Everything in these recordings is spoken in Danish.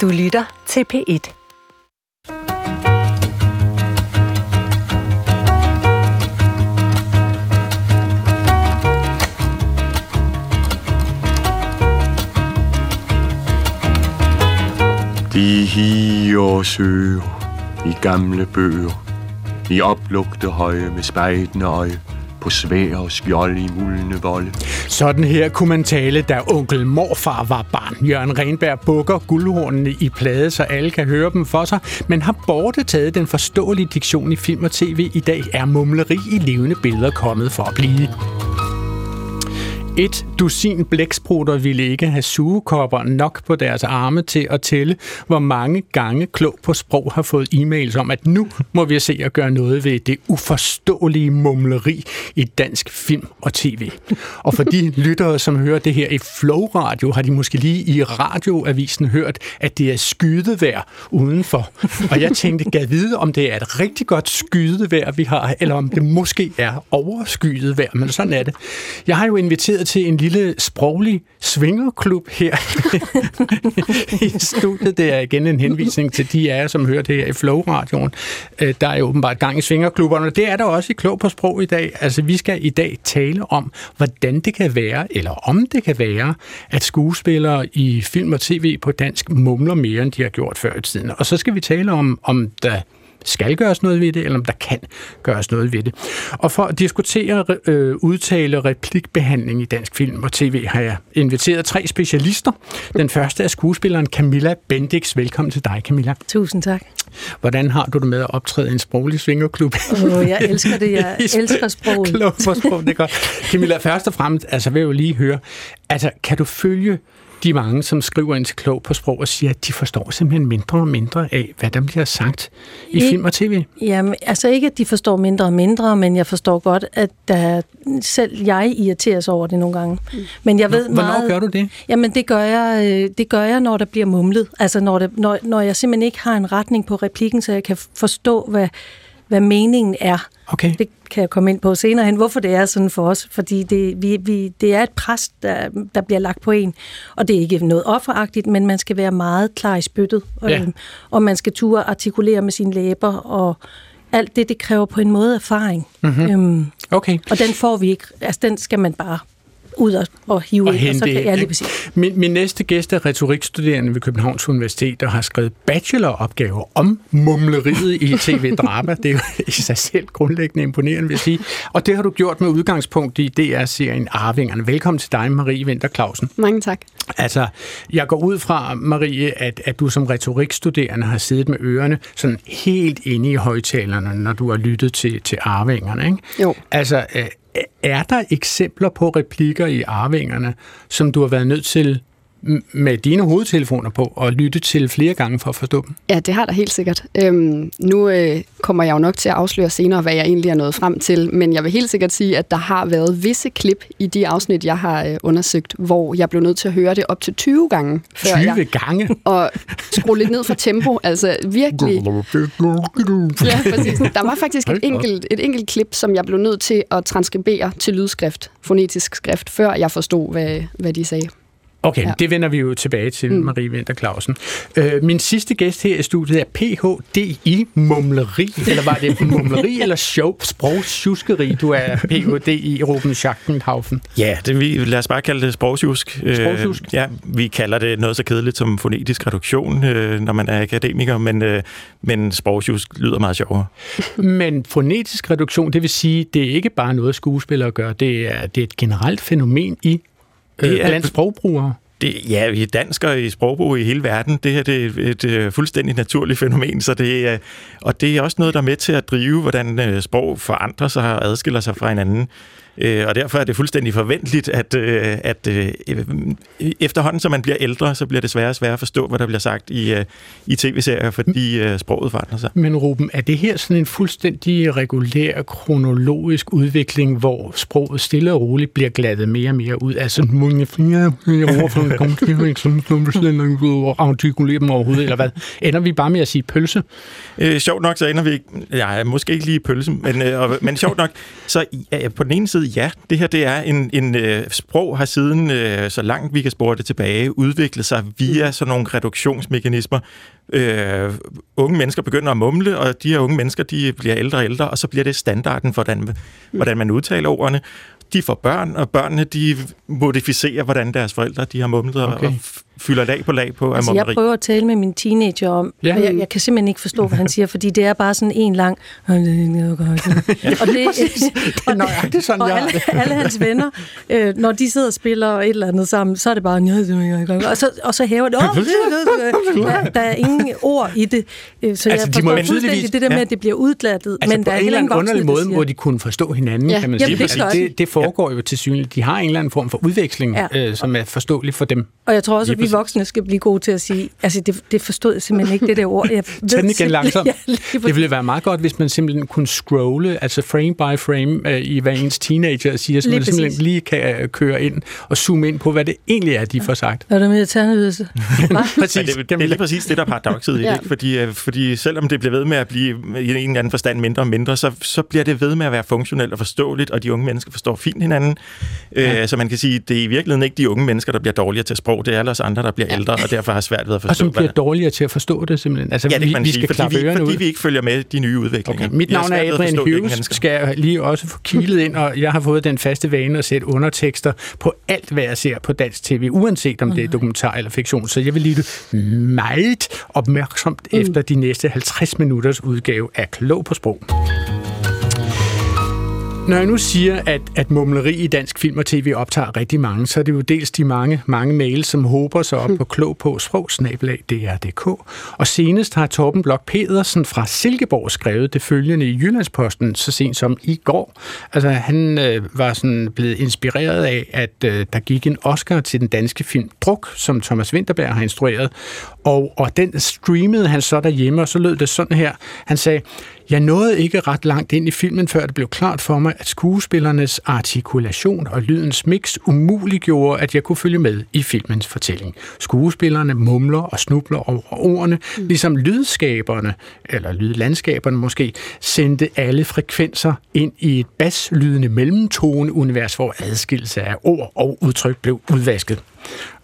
Du lytter til P1. De higer og søger i gamle bøger, i oplugte høje med spejdende øje, på svær og skjold i muldende volde. Sådan her kunne man tale, da onkel morfar var barn. Jørgen Renberg bukker guldhornene i plade, så alle kan høre dem for sig, men har borte taget den forståelige diktion i film og tv. I dag er mumleri i levende billeder kommet for at blive. Et dusin blæksprutter ville ikke have sugekopper nok på deres arme til at tælle, hvor mange gange klog på sprog har fået e-mails om, at nu må vi se at gøre noget ved det uforståelige mumleri i dansk film og tv. Og for de lyttere, som hører det her i Flow Radio, har de måske lige i radioavisen hørt, at det er skydevejr udenfor. Og jeg tænkte, gad vide, om det er et rigtig godt skydevejr, vi har, eller om det måske er overskyet vejr, men sådan er det. Jeg har jo inviteret til en lille sproglig svingerklub her i studiet. Det er igen en henvisning til de af jer, som hører det her i Flow-radioen. Øh, der er jo åbenbart gang i svingerklubberne. Det er der også i Klog på Sprog i dag. Altså, vi skal i dag tale om, hvordan det kan være, eller om det kan være, at skuespillere i film og tv på dansk mumler mere, end de har gjort før i tiden. Og så skal vi tale om, om der skal gøres noget ved det, eller om der kan gøres noget ved det. Og for at diskutere øh, udtale replikbehandling i dansk film og tv, har jeg inviteret tre specialister. Den første er skuespilleren Camilla Bendix. Velkommen til dig, Camilla. Tusind tak. Hvordan har du det med at optræde i en sproglig svingerklub? Oh, jeg elsker det. Jeg elsker sproget. Klog sprog, det er godt. Camilla, først og fremmest, altså vil jeg jo lige høre, altså kan du følge de mange, som skriver ind til Klog på Sprog og siger, at de forstår simpelthen mindre og mindre af, hvad der bliver sagt i Ik- film og tv? Jamen, altså ikke, at de forstår mindre og mindre, men jeg forstår godt, at der, selv jeg irriterer sig over det nogle gange. Men jeg ved Hvornår meget, gør du det? Jamen, det gør jeg, øh, det gør jeg når der bliver mumlet. Altså, når, det, når, når jeg simpelthen ikke har en retning på replikken, så jeg kan forstå, hvad, hvad meningen er. Okay. Det kan jeg komme ind på senere hen, hvorfor det er sådan for os. Fordi det, vi, vi, det er et pres, der, der bliver lagt på en. Og det er ikke noget offeragtigt, men man skal være meget klar i spyttet. Ja. Og, og man skal turde artikulere med sine læber. Og alt det, det kræver på en måde erfaring. Mhm. Øhm, Okay. og den får vi ikke. Altså, den skal man bare ud og, og hive Og ind. Og så kan, ja, lige præcis. Min, min næste gæst er retorikstuderende ved Københavns Universitet og har skrevet bacheloropgaver om mumleriet i tv-drama. Det er jo i sig selv grundlæggende imponerende, vil jeg sige. Og det har du gjort med udgangspunkt i DR-serien Arvingerne. Velkommen til dig, Marie Vinter Clausen. Mange tak. Altså, jeg går ud fra, Marie, at, at du som retorikstuderende har siddet med ørerne sådan helt inde i højtalerne, når du har lyttet til, til Arvingerne, ikke? Jo. Altså, øh, er der eksempler på replikker i Arvingerne, som du har været nødt til med dine hovedtelefoner på at lytte til flere gange for at forstå dem? Ja, det har der helt sikkert. Øhm, nu øh, kommer jeg jo nok til at afsløre senere, hvad jeg egentlig er nået frem til, men jeg vil helt sikkert sige, at der har været visse klip i de afsnit, jeg har øh, undersøgt, hvor jeg blev nødt til at høre det op til 20 gange. Før 20 jeg, gange? og skrue lidt ned for tempo, altså virkelig. Ja, præcis. Der var faktisk et enkelt, et enkelt klip, som jeg blev nødt til at transkribere til lydskrift, fonetisk skrift, før jeg forstod, hvad, hvad de sagde. Okay, ja. Det vender vi jo tilbage til, mm. Marie Vinter Clausen. Øh, min sidste gæst her i studiet er Ph.D. i mumleri, eller var det mumleri eller sjov, sprogsjuskeri? Du er Ph.D. i Ruben Schachtenhaufen. Ja, det, vi, lad os bare kalde det sprogsjusk. Øh, Sprogsjusk? ja, vi kalder det noget så kedeligt som fonetisk reduktion, øh, når man er akademiker, men, øh, men sprogsjusk lyder meget sjovere. Men fonetisk reduktion, det vil sige, det er ikke bare noget, skuespillere gør, det er, det er et generelt fænomen i øh, Det er- blandt sprogbrugere. Det, ja, vi er danskere i sprogbrug i hele verden. Det her det er et, et, øh, fuldstændig naturligt fænomen, så det er, og det er også noget, der er med til at drive, hvordan øh, sprog forandrer sig og adskiller sig fra hinanden. Øh, Og derfor er det fuldstændig forventeligt, at, øh, at øh, efterhånden, som man bliver ældre, så bliver det sværere og sværere at forstå, hvad der bliver sagt i, øh, i tv-serier, fordi øh, sproget forandrer sig. Men Ruben, er det her sådan en fuldstændig regulær kronologisk udvikling, hvor sproget stille og roligt bliver glattet mere og mere ud? Altså, mange flere som som slet ikke at artikulere dem overhovedet, eller hvad? Ender vi bare med at sige pølse? Øh, sjovt nok, så ender vi ikke... Ja, måske ikke lige i pølsen, men, øh, men sjovt nok, så ja, på den ene side, enkelhed, ja. Det her det er en, en øh, sprog har siden, øh, så langt vi kan spore det tilbage, udviklet sig via sådan nogle reduktionsmekanismer. Øh, unge mennesker begynder at mumle, og de her unge mennesker de bliver ældre og ældre, og så bliver det standarden hvordan, hvordan man udtaler ordene de får børn, og børnene de modificerer, hvordan deres forældre de har mumlet okay. og fylder lag på lag på altså, mumleri. Jeg prøver at tale med min teenager om, ja. og jeg, jeg kan simpelthen ikke forstå, hvad han siger, fordi det er bare sådan en lang... og det, og det, og, det er sådan, og alle, alle hans venner, øh, når de sidder og spiller et eller andet sammen, så er det bare... Og så, og så hæver det... der, der er ingen ord i det. Øh, så altså, jeg forstår de fuldstændig det der med, at det bliver udglattet, altså, men der er en eller anden underlig måde, hvor de kunne forstå hinanden, ja. kan man sige. det, det, det foregår jo til synligt. De har en eller anden form for udveksling, ja. øh, som er forståelig for dem. Og jeg tror også, at vi voksne skal blive gode til at sige, altså det, det forstod jeg simpelthen ikke, det der ord. Jeg Tag den igen langsomt. Ja, det ville være meget godt, hvis man simpelthen kunne scrolle, altså frame by frame øh, i hver ens teenager siger, så lige man simpelthen lige kan øh, køre ind og zoome ind på, hvad det egentlig er, de får sagt. Er det med tandhydelse? præcis. det, det, er lige præcis det, der er paradokset i det, ikke? Fordi, øh, fordi selvom det bliver ved med at blive i en eller anden forstand mindre og mindre, så, så bliver det ved med at være funktionelt og forståeligt, og de unge mennesker forstår fint hinanden. Ja. Øh, så man kan sige, det er i virkeligheden ikke de unge mennesker, der bliver dårligere til sprog, det er alle os andre, der bliver ældre, og derfor har svært ved at forstå. Og som bliver dårligere til at forstå det simpelthen. Altså, ja, det vi, vi skal fordi, vi, fordi vi ikke følger med de nye udviklinger. Okay. Mit navn er Adrian Hughes, skal jeg lige også få kilet ind, og jeg har fået den faste vane at sætte undertekster på alt, hvad jeg ser på dansk tv, uanset om det er dokumentar eller fiktion. Så jeg vil lytte meget opmærksomt mm. efter de næste 50 minutters udgave af Klog på Sprog. Når jeg nu siger, at, at mumleri i dansk film og tv optager rigtig mange, så er det jo dels de mange, mange mails, som håber sig op på klog på sprogsnabelag.dr.dk. Og senest har Torben Blok Pedersen fra Silkeborg skrevet det følgende i Jyllandsposten så sent som i går. Altså han øh, var sådan blevet inspireret af, at øh, der gik en Oscar til den danske film Druk, som Thomas Winterberg har instrueret. Og, og den streamede han så derhjemme, og så lød det sådan her. Han sagde, jeg nåede ikke ret langt ind i filmen, før det blev klart for mig, at skuespillernes artikulation og lydens mix umuliggjorde, at jeg kunne følge med i filmens fortælling. Skuespillerne mumler og snubler over ordene, mm. ligesom lydskaberne, eller lydlandskaberne måske, sendte alle frekvenser ind i et baslydende mellemtone-univers, hvor adskillelse af ord og udtryk blev udvasket.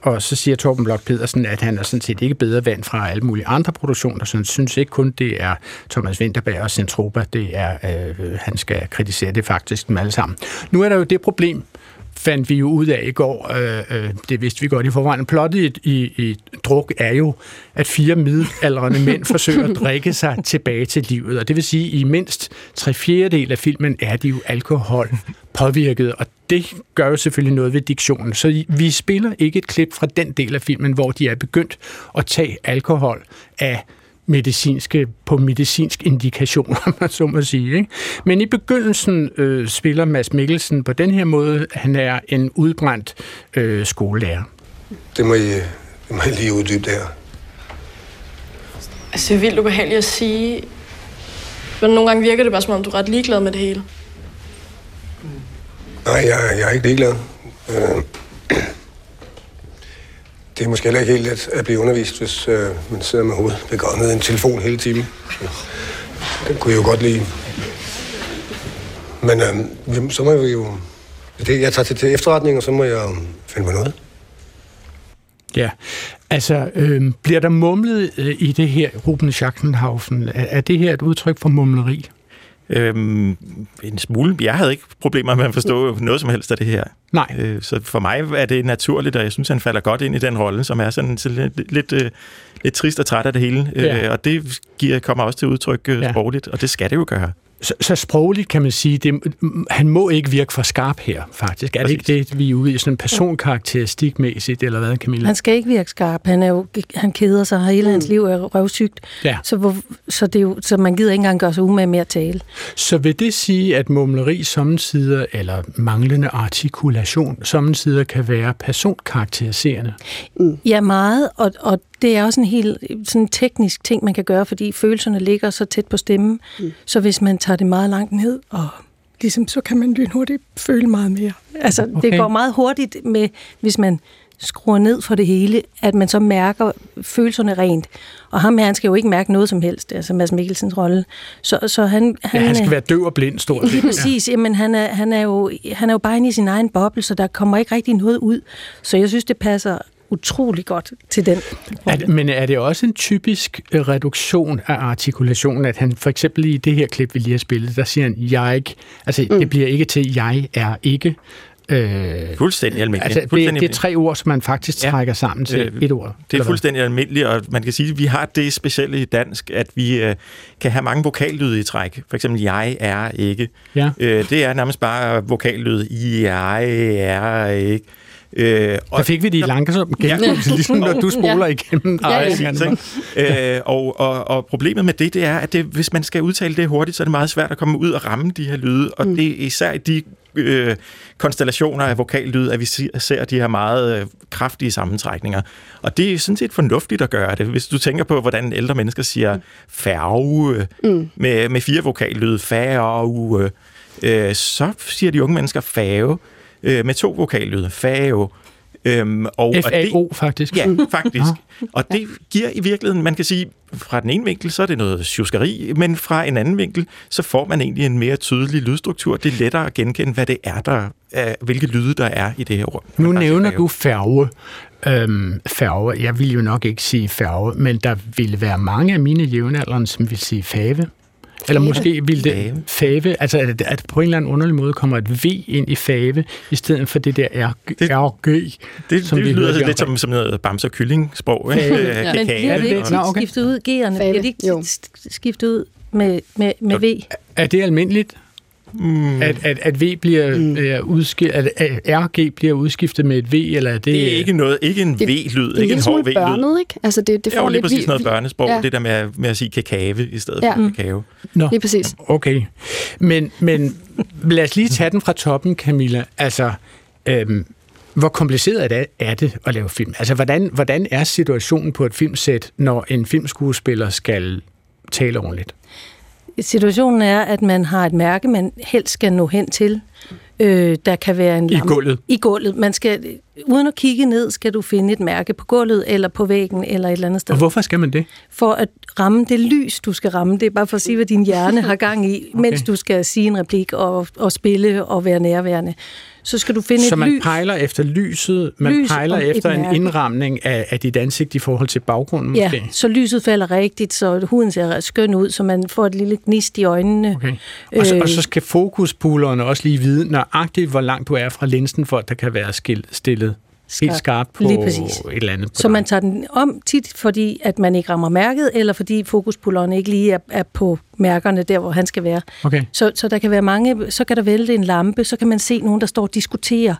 Og så siger Torben Blok Pedersen, at han er sådan set ikke bedre vand fra alle mulige andre produktioner, så han synes ikke kun, det er Thomas Winterberg og Centropa, det er, øh, han skal kritisere det faktisk dem alle sammen. Nu er der jo det problem, fandt vi jo ud af i går, øh, øh, det vidste vi godt i forvejen. Plottet i, i, i druk er jo, at fire midaldrende mænd forsøger at drikke sig tilbage til livet, og det vil sige, at i mindst tre fjerdedel af filmen er de jo alkohol påvirket, og det gør jo selvfølgelig noget ved diktionen. Så vi spiller ikke et klip fra den del af filmen, hvor de er begyndt at tage alkohol af medicinske, på medicinsk indikation, om man så må sige. Ikke? Men i begyndelsen øh, spiller Mads Mikkelsen på den her måde. Han er en udbrændt øh, skolelærer. Det må, I, det må I lige uddybe det her. Altså, det er vildt ubehageligt at sige. Men nogle gange virker det bare, som om du er ret ligeglad med det hele. Nej, jeg, jeg er ikke ligeglad. Øh, det er måske heller ikke helt let at blive undervist, hvis øh, man sidder med hovedet begravet ned i en telefon hele timen. Det kunne jeg jo godt lide. Men øh, så må vi jo... Det, jeg tager til, til efterretning, og så må jeg øh, finde på noget. Ja, altså øh, bliver der mumlet øh, i det her, Ruben Schachtenhausen? Er, er det her et udtryk for mumleri? Øhm, en smule. Jeg havde ikke problemer med at forstå noget som helst af det her. Nej. Øh, så for mig er det naturligt, og jeg synes, han falder godt ind i den rolle, som er sådan lidt, lidt, øh, lidt trist og træt af det hele. Ja. Øh, og det giver, kommer også til udtryk øh, ja. sprogligt, og det skal det jo gøre. Så, så sprogligt kan man sige, det, han må ikke virke for skarp her, faktisk. Er det ikke det, vi er ude i, sådan personkarakteristikmæssigt, eller hvad, Camilla? Han skal ikke virke skarp. Han, er jo, han keder sig, hele mm. hans liv er røvsygt. Ja. Så, hvor, så, det er jo, så man gider ikke engang gøre sig umage med at tale. Så vil det sige, at mumleri samtidig, eller manglende artikulation samtidig kan være personkarakteriserende? Mm. Ja, meget, og, og det er også en helt sådan teknisk ting, man kan gøre, fordi følelserne ligger så tæt på stemmen. Mm. Så hvis man tager det meget langt ned, og ligesom, så kan man lynhurtigt føle meget mere. Altså, okay. det går meget hurtigt med, hvis man skruer ned for det hele, at man så mærker følelserne rent. Og ham her, han skal jo ikke mærke noget som helst, altså Mads Mikkelsens rolle. Så, så han, han, ja, han skal være døv og blind, stort set. Præcis, ja. jamen han er, han, er jo, han er jo bare inde i sin egen boble, så der kommer ikke rigtig noget ud. Så jeg synes, det passer utrolig godt til den. Er, men er det også en typisk øh, reduktion af artikulationen, at han for eksempel i det her klip, vi lige har spillet, der siger han, jeg ikke, altså mm. det bliver ikke til, jeg er ikke, Øh, fuldstændig almindeligt. Altså, fuldstændig det, det er tre ord, som man faktisk trækker ja, sammen til øh, et ord. Det er fuldstændig almindeligt, og man kan sige, at vi har det specielle i dansk, at vi øh, kan have mange vokallyde i træk. For eksempel, jeg er ikke. Ja. Øh, det er nærmest bare vokallyd. Jeg er ikke. Øh, og, der fik vi de langsomt gengivelse, ja. ligesom når du spoler ja. igennem. Ja, ja. øh, og, og, og problemet med det, det er, at det, hvis man skal udtale det hurtigt, så er det meget svært at komme ud og ramme de her lyde, og mm. det er især i de øh, konstellationer af vokallyd, at vi ser de her meget øh, kraftige sammentrækninger. Og det er sådan set fornuftigt at gøre det. Hvis du tænker på, hvordan ældre mennesker siger færge mm. med, med fire vokallyde, færge, øh, så siger de unge mennesker fave øh, med to vokallyde, fave. Øhm, og, F-A-O, og det, faktisk. Ja, faktisk. og det giver i virkeligheden, man kan sige, fra den ene vinkel, så er det noget tjuskeri, men fra en anden vinkel, så får man egentlig en mere tydelig lydstruktur. Det er lettere at genkende, hvad det er, der, er, hvilke lyde der er i det her ord. Nu nævner du færge. Øhm, færge. Jeg vil jo nok ikke sige færge, men der ville være mange af mine jævnaldrende, som vil sige fave. Eller måske ville det fave, altså at, at på en eller anden underlig måde kommer et V ind i fave, i stedet for det der R, det, RG. Det, som det vi lyder lidt som, som noget bams- og kylling-sprog. Ikke? Ja. Men bliver det ikke skiftet ud, G'erne? Bliver det ikke skiftet ud med, med, med V? Er det almindeligt? Mm. At, at, at V bliver mm. uh, udskift, at, RG bliver udskiftet med et V, eller det... Det er ikke noget, ikke en V-lyd, ikke en hård V-lyd. børnet, ikke? Altså det, det får jo, lige præcis noget børnesprog, ja. det der med, med at sige kakave i stedet ja. for kakao. Nå, lige præcis. Okay. Men, men lad os lige tage den fra toppen, Camilla. Altså, øhm, hvor kompliceret er, er det at lave film? Altså, hvordan, hvordan er situationen på et filmsæt, når en filmskuespiller skal tale ordentligt? Situationen er, at man har et mærke, man helst skal nå hen til. Øh, der kan være en. I gulvet? I gulvet. Man skal, uden at kigge ned, skal du finde et mærke på gulvet, eller på væggen, eller et eller andet sted. Og hvorfor skal man det? For at ramme det lys, du skal ramme. Det er bare for at sige, hvad din hjerne har gang i, okay. mens du skal sige en replik og, og spille og være nærværende så skal du finde så et man lys. pejler efter lyset, man lys pejler efter en indramning af, af dit ansigt i forhold til baggrunden ja, måske? så lyset falder rigtigt, så huden ser skøn ud, så man får et lille gnist i øjnene. Okay. Og, så, øh, og så skal fokuspulerne også lige vide nøjagtigt, hvor langt du er fra linsen, for at der kan være stillet skarp. helt skarpt på Lige præcis. et eller andet. Så man tager den om tit, fordi at man ikke rammer mærket, eller fordi fokuspulleren ikke lige er, er på mærkerne, der hvor han skal være. Okay. Så, så der kan være mange, så kan der vælte en lampe, så kan man se nogen, der står og diskuterer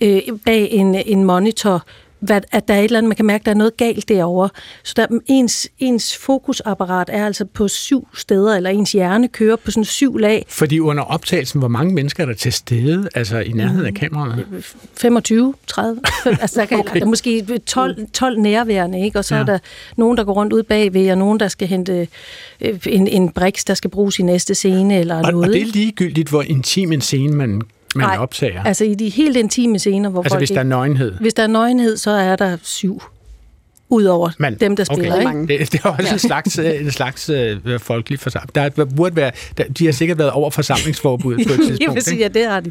øh, bag en, en monitor, hvad, at der er et eller andet, man kan mærke, at der er noget galt derovre. Så der, ens, ens fokusapparat er altså på syv steder, eller ens hjerne kører på sådan syv lag. Fordi under optagelsen, hvor mange mennesker er der til stede, altså i nærheden af kameraet? 25, 30. altså der, kan, okay. der er måske 12, 12 nærværende, ikke? og så ja. er der nogen, der går rundt ud bagved, og nogen, der skal hente øh, en, en briks, der skal bruges i næste scene, eller og, noget. Og det er ligegyldigt, hvor intim en scene man man Nej, optager? altså i de helt intime scener, hvor Altså folk hvis der er nøgenhed? Hvis der er nøgenhed, så er der syv udover Men, dem, der spiller. Okay. Ikke? Det, det er også ja. en slags, øh, en slags uh, folkelig forsamling. Der burde være, der, de har sikkert været over forsamlingsforbuddet på et tidspunkt. Jeg vil sige, ja, det har de.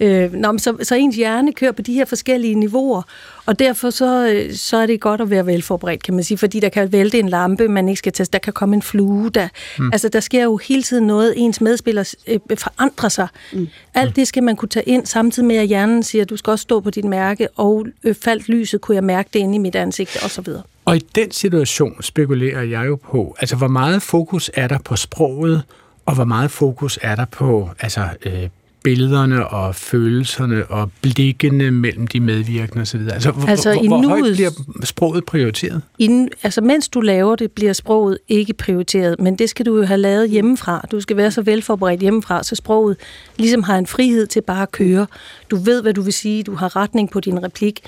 Øh, nå, så, så ens hjerne kører på de her forskellige niveauer, og derfor så, øh, så er det godt at være velforberedt, kan man sige, fordi der kan vælte en lampe, man ikke skal teste, der kan komme en flue, der, mm. altså der sker jo hele tiden noget, ens medspiller øh, forandrer sig. Mm. Alt det skal man kunne tage ind, samtidig med at hjernen siger, at du skal også stå på dit mærke, og øh, faldt lyset, kunne jeg mærke det inde i mit ansigt, og så videre. Og i den situation spekulerer jeg jo på, altså hvor meget fokus er der på sproget, og hvor meget fokus er der på altså, øh, billederne og følelserne og blikkene mellem de medvirkende osv. Altså, altså hvor, hvor højt bliver sproget prioriteret? I, altså mens du laver det, bliver sproget ikke prioriteret, men det skal du jo have lavet hjemmefra. Du skal være så velforberedt hjemmefra, så sproget ligesom har en frihed til bare at køre. Du ved, hvad du vil sige, du har retning på din replik,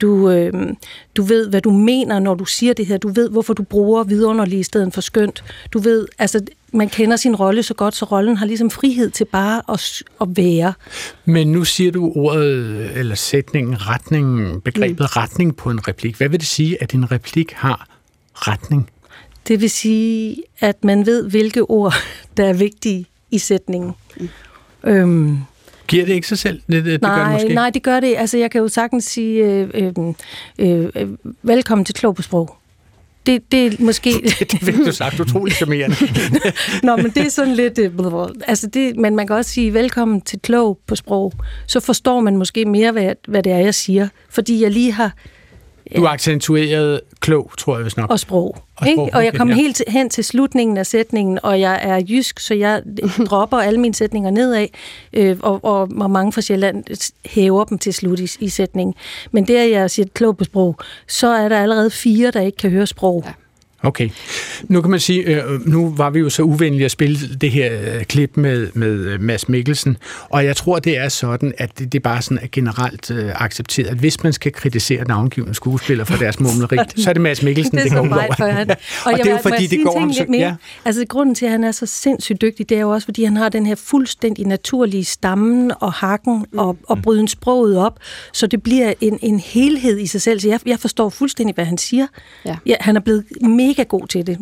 du, øh, du ved, hvad du mener, når du siger det her. Du ved, hvorfor du bruger vidunderligt i stedet for skønt. Du ved, altså man kender sin rolle så godt, så rollen har ligesom frihed til bare at, at være. Men nu siger du ordet, eller sætningen, retning, begrebet mm. retning på en replik. Hvad vil det sige, at en replik har retning? Det vil sige, at man ved, hvilke ord, der er vigtige i sætningen. Mm. Øhm, Giver det ikke sig selv? Det, det, nej, det gør det måske. nej, det gør det. Altså, jeg kan jo sagtens sige, øh, øh, øh, øh velkommen til Klog på Sprog. Det, det er måske... det, det fik du sagt utroligt charmerende. Nå, men det er sådan lidt... Øh, altså det, men man kan også sige, velkommen til Klog på Sprog. Så forstår man måske mere, hvad, hvad det er, jeg siger. Fordi jeg lige har du accentuerede klog, tror jeg, hvis nok. Og sprog. Og, sprog, ikke? og jeg kom ja. helt hen til slutningen af sætningen, og jeg er jysk, så jeg dropper alle mine sætninger nedad, øh, og, og, og mange fra Sjælland hæver dem til slut i, i sætningen. Men der jeg siger klog på sprog, så er der allerede fire, der ikke kan høre sprog. Ja. Okay. Nu kan man sige, øh, nu var vi jo så uvenlige at spille det her øh, klip med, med øh, Mads Mikkelsen, og jeg tror, det er sådan, at det, det bare sådan er generelt øh, accepteret, at hvis man skal kritisere navngivende skuespillere for deres mumleri, så er det Mads Mikkelsen, det, det går ud over. Og, og det er jo fordi, det går om så... Mere? Ja. Altså, grunden til, at han er så sindssygt dygtig, det er jo også, fordi han har den her fuldstændig naturlige stammen og hakken og, og bryden sproget op, så det bliver en, en helhed i sig selv. Så jeg, jeg forstår fuldstændig, hvad han siger. Ja. Ja, han er blevet mega god til det.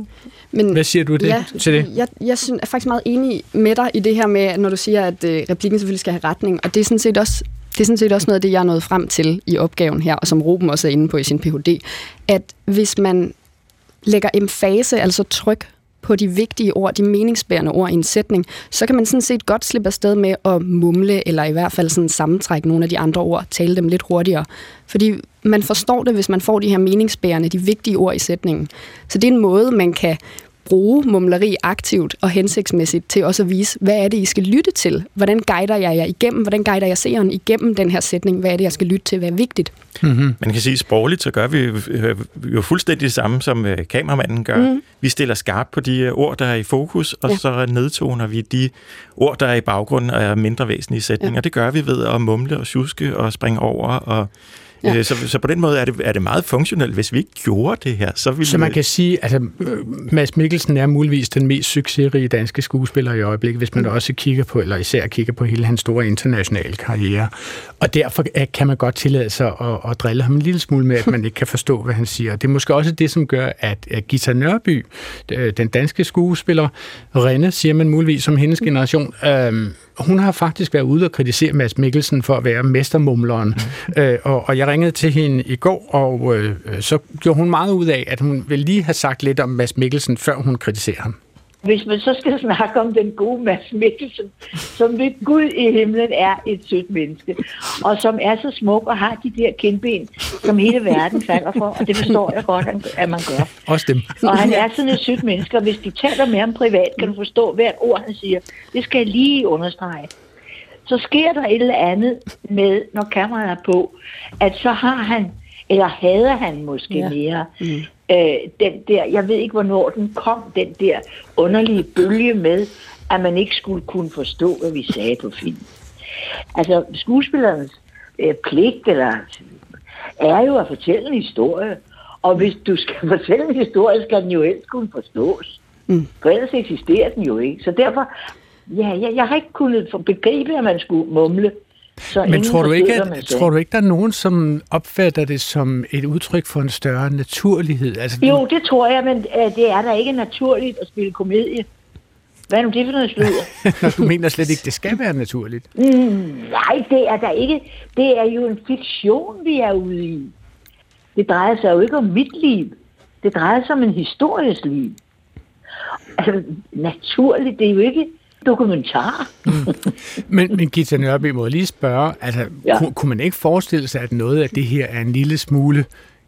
Men, Hvad siger du det, ja, til det? Jeg, jeg synes, er faktisk meget enig med dig i det her med, når du siger, at øh, replikken selvfølgelig skal have retning, og det er sådan set også det er sådan set også noget af det, jeg er nået frem til i opgaven her, og som Ruben også er inde på i sin Ph.D., at hvis man lægger emfase, altså tryk på de vigtige ord, de meningsbærende ord i en sætning, så kan man sådan set godt slippe afsted med at mumle, eller i hvert fald sådan sammentrække nogle af de andre ord, tale dem lidt hurtigere. Fordi man forstår det, hvis man får de her meningsbærende, de vigtige ord i sætningen. Så det er en måde, man kan bruge mumleri aktivt og hensigtsmæssigt til også at vise, hvad er det, I skal lytte til? Hvordan guider jeg jer igennem? Hvordan guider jeg seeren igennem den her sætning? Hvad er det, jeg skal lytte til? Hvad er vigtigt? Mm-hmm. Man kan sige, sprogligt, så gør vi jo fuldstændig det samme, som øh, kameramanden gør. Mm. Vi stiller skarpt på de øh, ord, der er i fokus, og ja. så nedtoner vi de ord, der er i baggrunden og er mindre væsentlige sætninger. Ja. Det gør vi ved at mumle og tjuske og springe over og Ja. Øh, så, så på den måde er det, er det meget funktionelt. Hvis vi ikke gjorde det her, så ville... Så man kan sige, at altså, Mads Mikkelsen er muligvis den mest succesrige danske skuespiller i øjeblikket, hvis man mm. også kigger på, eller især kigger på hele hans store internationale karriere. Og derfor kan man godt tillade sig at, at drille ham en lille smule med, at man ikke kan forstå, hvad han siger. Det er måske også det, som gør, at Gita Nørby, øh, den danske skuespiller, Renne, siger man muligvis som hendes generation, øh, hun har faktisk været ude og kritisere Mads Mikkelsen for at være mestermumleren. Mm. Øh, og, og jeg ringede til hende i går, og øh, så gjorde hun meget ud af, at hun vil lige have sagt lidt om Mads Mikkelsen, før hun kritiserer ham. Hvis man så skal snakke om den gode Mads Mikkelsen, som ved Gud i himlen er et sødt menneske, og som er så smuk og har de der kindben, som hele verden falder for, og det forstår jeg godt, at man gør. Også dem. Og han er sådan et sødt menneske, og hvis du taler med ham privat, kan du forstå hvert ord, han siger. Det skal jeg lige understrege. Så sker der et eller andet med, når kameraet er på, at så har han, eller hader han måske ja. mere, mm øh, den der, jeg ved ikke, hvornår den kom, den der underlige bølge med, at man ikke skulle kunne forstå, hvad vi sagde på film. Altså, skuespillerens øh, pligt eller, er jo at fortælle en historie, og hvis du skal fortælle en historie, skal den jo helst kunne forstås. Mm. For ellers eksisterer den jo ikke. Så derfor, ja, jeg, jeg har ikke kunnet begribe, at man skulle mumle så Men tror du, ikke, at, tror du ikke, der er nogen, som opfatter det som et udtryk for en større naturlighed? Altså, jo, det tror jeg, men uh, det er da ikke naturligt at spille komedie. Hvad er nu det for noget sludder? du mener slet ikke, det skal være naturligt? Mm, nej, det er der ikke. Det er jo en fiktion, vi er ude i. Det drejer sig jo ikke om mit liv. Det drejer sig om en historisk liv. Altså, naturligt, det er jo ikke dokumentar. mm. Men, men Gita Nørby må lige spørge, altså, ja. kunne, kunne man ikke forestille sig, at noget af det her er en lille smule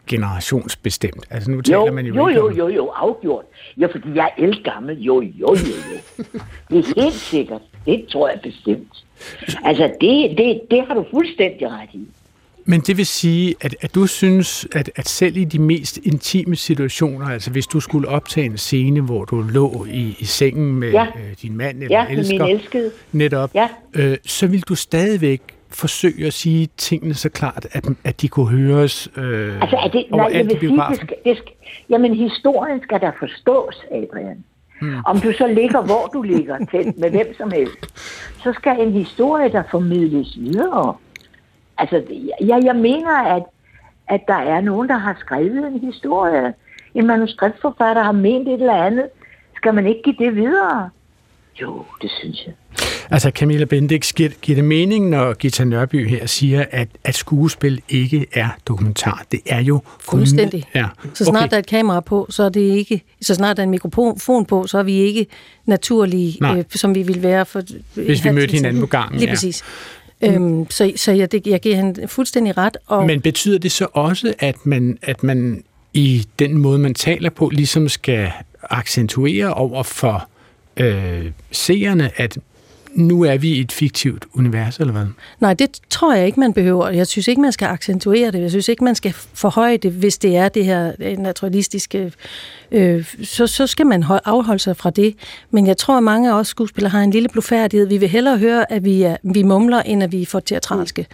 generationsbestemt? Altså nu taler jo, man jo, jo, jo, jo, jo, afgjort. Ja, fordi jeg er gammel. Jo, jo, jo, jo. Det er helt sikkert. Det tror jeg bestemt. Altså, det, det, det har du fuldstændig ret i. Men det vil sige, at, at du synes, at, at selv i de mest intime situationer, altså hvis du skulle optage en scene, hvor du lå i, i sengen med ja. øh, din mand eller ja, elsker, min elskede. netop, ja. øh, så vil du stadigvæk forsøge at sige tingene så klart, at, at de kunne høres øh, altså, er det, nej, jeg vil sige, det skal, det skal, Jamen, historien skal der forstås, Adrian. Mm. Om du så ligger, hvor du ligger, til, med hvem som helst, så skal en historie, der formidles videre. Altså, jeg, jeg mener, at, at der er nogen, der har skrevet en historie. En manuskriptforfatter har ment et eller andet. Skal man ikke give det videre? Jo, det synes jeg. Altså Camilla Bendix, giver, giver det mening, når Gita Nørby her siger, at, at skuespil ikke er dokumentar? Det er jo... Fuldstændig. Ja. Så snart okay. der er et kamera på, så er det ikke... Så snart der er en mikrofon på, så er vi ikke naturlige, øh, som vi ville være for... Hvis vi mødte hinanden på gangen. Lige ja. præcis. Øhm, så så jeg, det, jeg giver hende fuldstændig ret. Og... Men betyder det så også, at man, at man i den måde, man taler på, ligesom skal accentuere over for øh, seerne, at nu er vi i et fiktivt univers, eller hvad? Nej, det tror jeg ikke, man behøver. Jeg synes ikke, man skal accentuere det. Jeg synes ikke, man skal forhøje det, hvis det er det her øh, naturalistiske. Øh, så, så skal man afholde sig fra det. Men jeg tror, at mange af os skuespillere har en lille blufærdighed. Vi vil hellere høre, at vi, er, vi mumler, end at vi er for teatralske.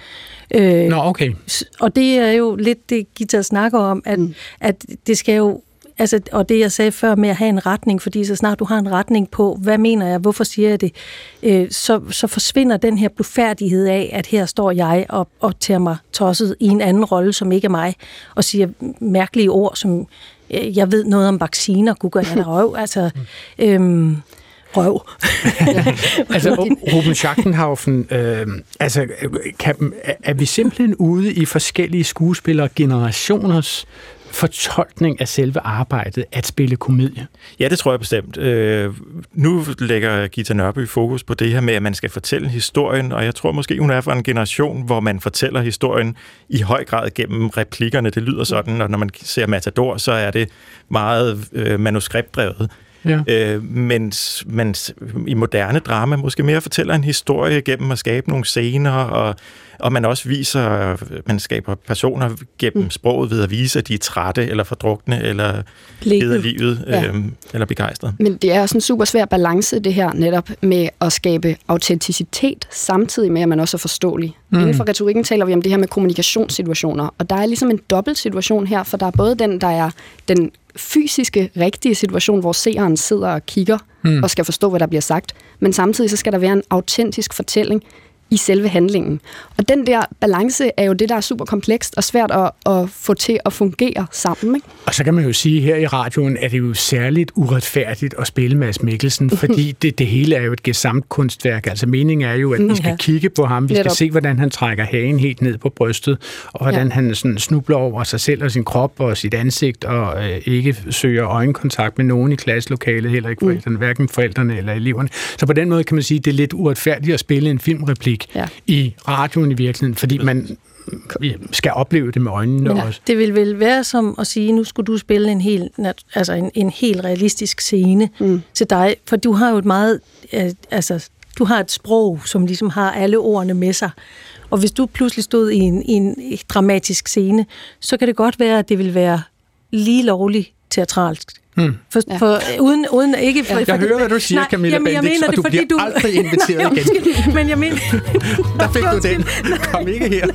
Øh, Nå, okay. Og det er jo lidt det, Gita snakker om, at, mm. at det skal jo altså, og det jeg sagde før med at have en retning, fordi så snart du har en retning på, hvad mener jeg, hvorfor siger jeg det, øh, så, så forsvinder den her blufærdighed af, at her står jeg og, og tager mig tosset i en anden rolle, som ikke er mig, og siger mærkelige ord, som øh, jeg ved noget om vacciner, kunne gøre der røv, altså... Øh, røv. altså, Ruben Schachtenhaufen, øh, altså, kan, er vi simpelthen ude i forskellige skuespillere generationers fortolkning af selve arbejdet at spille komedie? Ja, det tror jeg bestemt. Øh, nu lægger Gita Nørby fokus på det her med, at man skal fortælle historien, og jeg tror måske, hun er fra en generation, hvor man fortæller historien i høj grad gennem replikkerne. Det lyder sådan, og når man ser Matador, så er det meget øh, manuskriptdrevet. Ja. Øh, mens, mens i moderne drama måske mere fortæller en historie gennem at skabe nogle scener, og, og man også viser, man skaber personer gennem mm. sproget ved at vise, at de er trætte, eller fordrukne, eller leder livet, ja. øh, eller begejstret. Men det er også en super svær balance, det her netop med at skabe autenticitet, samtidig med, at man også er forståelig. Mm. Inden for retorikken taler vi om det her med kommunikationssituationer, og der er ligesom en dobbelt situation her, for der er både den, der er den fysiske, rigtige situation, hvor seeren sidder og kigger mm. og skal forstå, hvad der bliver sagt. Men samtidig så skal der være en autentisk fortælling i selve handlingen. Og den der balance er jo det, der er super komplekst og svært at, at få til at fungere sammen. Ikke? Og så kan man jo sige, at her i radioen er det jo særligt uretfærdigt at spille Mads Mikkelsen, mhm. fordi det, det hele er jo et gesamtkunstværk. Altså meningen er jo, at vi skal ja. kigge på ham, vi skal Netop. se, hvordan han trækker hagen helt ned på brystet, og hvordan ja. han sådan snubler over sig selv og sin krop og sit ansigt, og øh, ikke søger øjenkontakt med nogen i klasselokalet, heller ikke mm. forældrene, mm. hverken forældrene eller eleverne. Så på den måde kan man sige, at det er lidt uretfærdigt at spille en filmreplik ja. i radioen i virkeligheden, fordi man skal opleve det med øjnene ja, også. Det vil vel være som at sige, nu skulle du spille en helt, altså en, en helt realistisk scene mm. til dig, for du har jo et meget, altså du har et sprog, som ligesom har alle ordene med sig. Og hvis du pludselig stod i en, i en dramatisk scene, så kan det godt være, at det vil være lige lovligt teatralsk Hmm. For, ja. for, uden, uden ikke for, ja. Jeg for, hører, hvad du siger, nej, Camilla jamen, jeg Bendix, mener, og det, du fordi bliver du... aldrig inviteret igen. men jeg mener... der fik du den. Kom ikke her.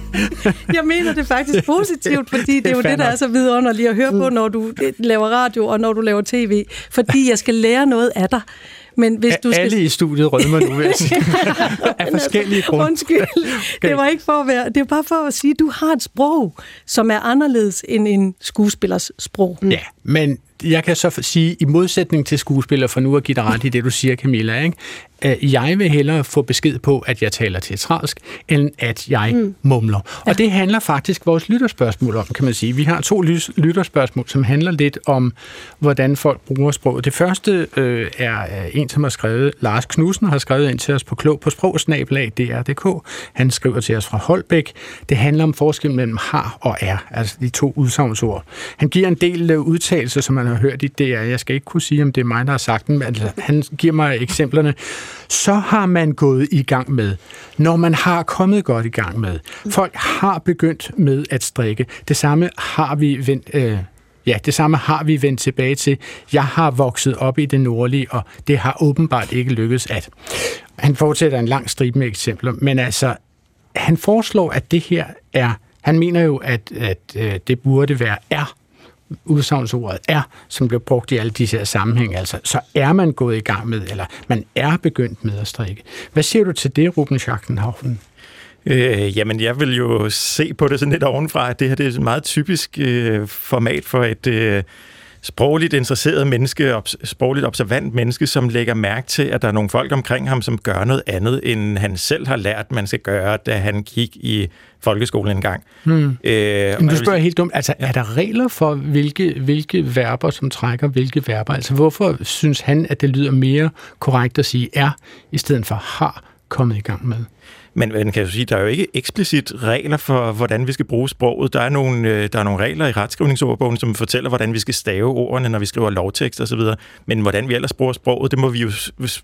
jeg mener det faktisk positivt, fordi det, det er jo det, der er så vidunderligt at høre på, når du laver radio og når du laver tv. Fordi jeg skal lære noget af dig. Men hvis du skal... Alle i studiet rødmer nu, vil jeg sige. af forskellige grunde. Undskyld. Okay. Det var ikke for at være... Det er bare for at sige, at du har et sprog, som er anderledes end en skuespillers sprog. Ja, men jeg kan så sige, i modsætning til skuespiller, for nu at give dig ret i det, du siger, Camilla, ikke? Jeg vil hellere få besked på, at jeg taler teatralsk, end at jeg mm. mumler. Ja. Og det handler faktisk vores lytterspørgsmål om, kan man sige. Vi har to lytterspørgsmål, som handler lidt om, hvordan folk bruger sproget. Det første øh, er en, som har skrevet, Lars Knudsen har skrevet ind til os på klog på sprogsnabelag.dr.dk. Han skriver til os fra Holbæk. Det handler om forskellen mellem har og er, altså de to udsagnsord. Han giver en del øh, udtalelser, som man har hørt i DR. Jeg skal ikke kunne sige, om det er mig, der har sagt dem, men altså, han giver mig eksemplerne så har man gået i gang med, når man har kommet godt i gang med. Folk har begyndt med at strikke. Det samme har vi vendt, øh, Ja, det samme har vi vendt tilbage til. Jeg har vokset op i det nordlige, og det har åbenbart ikke lykkedes at. Han fortsætter en lang stribe med eksempler, men altså, han foreslår, at det her er, han mener jo, at, at øh, det burde være er udsagnsordet er, som bliver brugt i alle disse her sammenhæng, altså, så er man gået i gang med, eller man er begyndt med at strikke. Hvad siger du til det, Ruben Schachtenhausen? Øh, jamen, jeg vil jo se på det sådan lidt ovenfra, at det her det er et meget typisk øh, format for et øh, sprogligt interesseret menneske, ob- sprogligt observant menneske, som lægger mærke til, at der er nogle folk omkring ham, som gør noget andet, end han selv har lært, man skal gøre, da han gik i folkeskolen engang. Hmm. Øh, Men du spørger helt dumt, altså ja. er der regler for, hvilke, hvilke verber, som trækker hvilke verber? Altså hvorfor synes han, at det lyder mere korrekt at sige er, i stedet for har kommet i gang med? Men man kan jo sige, der er jo ikke eksplicit regler for, hvordan vi skal bruge sproget. Der er nogle, øh, der er nogle regler i retskrivningsordbogen, som fortæller, hvordan vi skal stave ordene, når vi skriver lovtekst osv. Men hvordan vi ellers bruger sproget, det må vi jo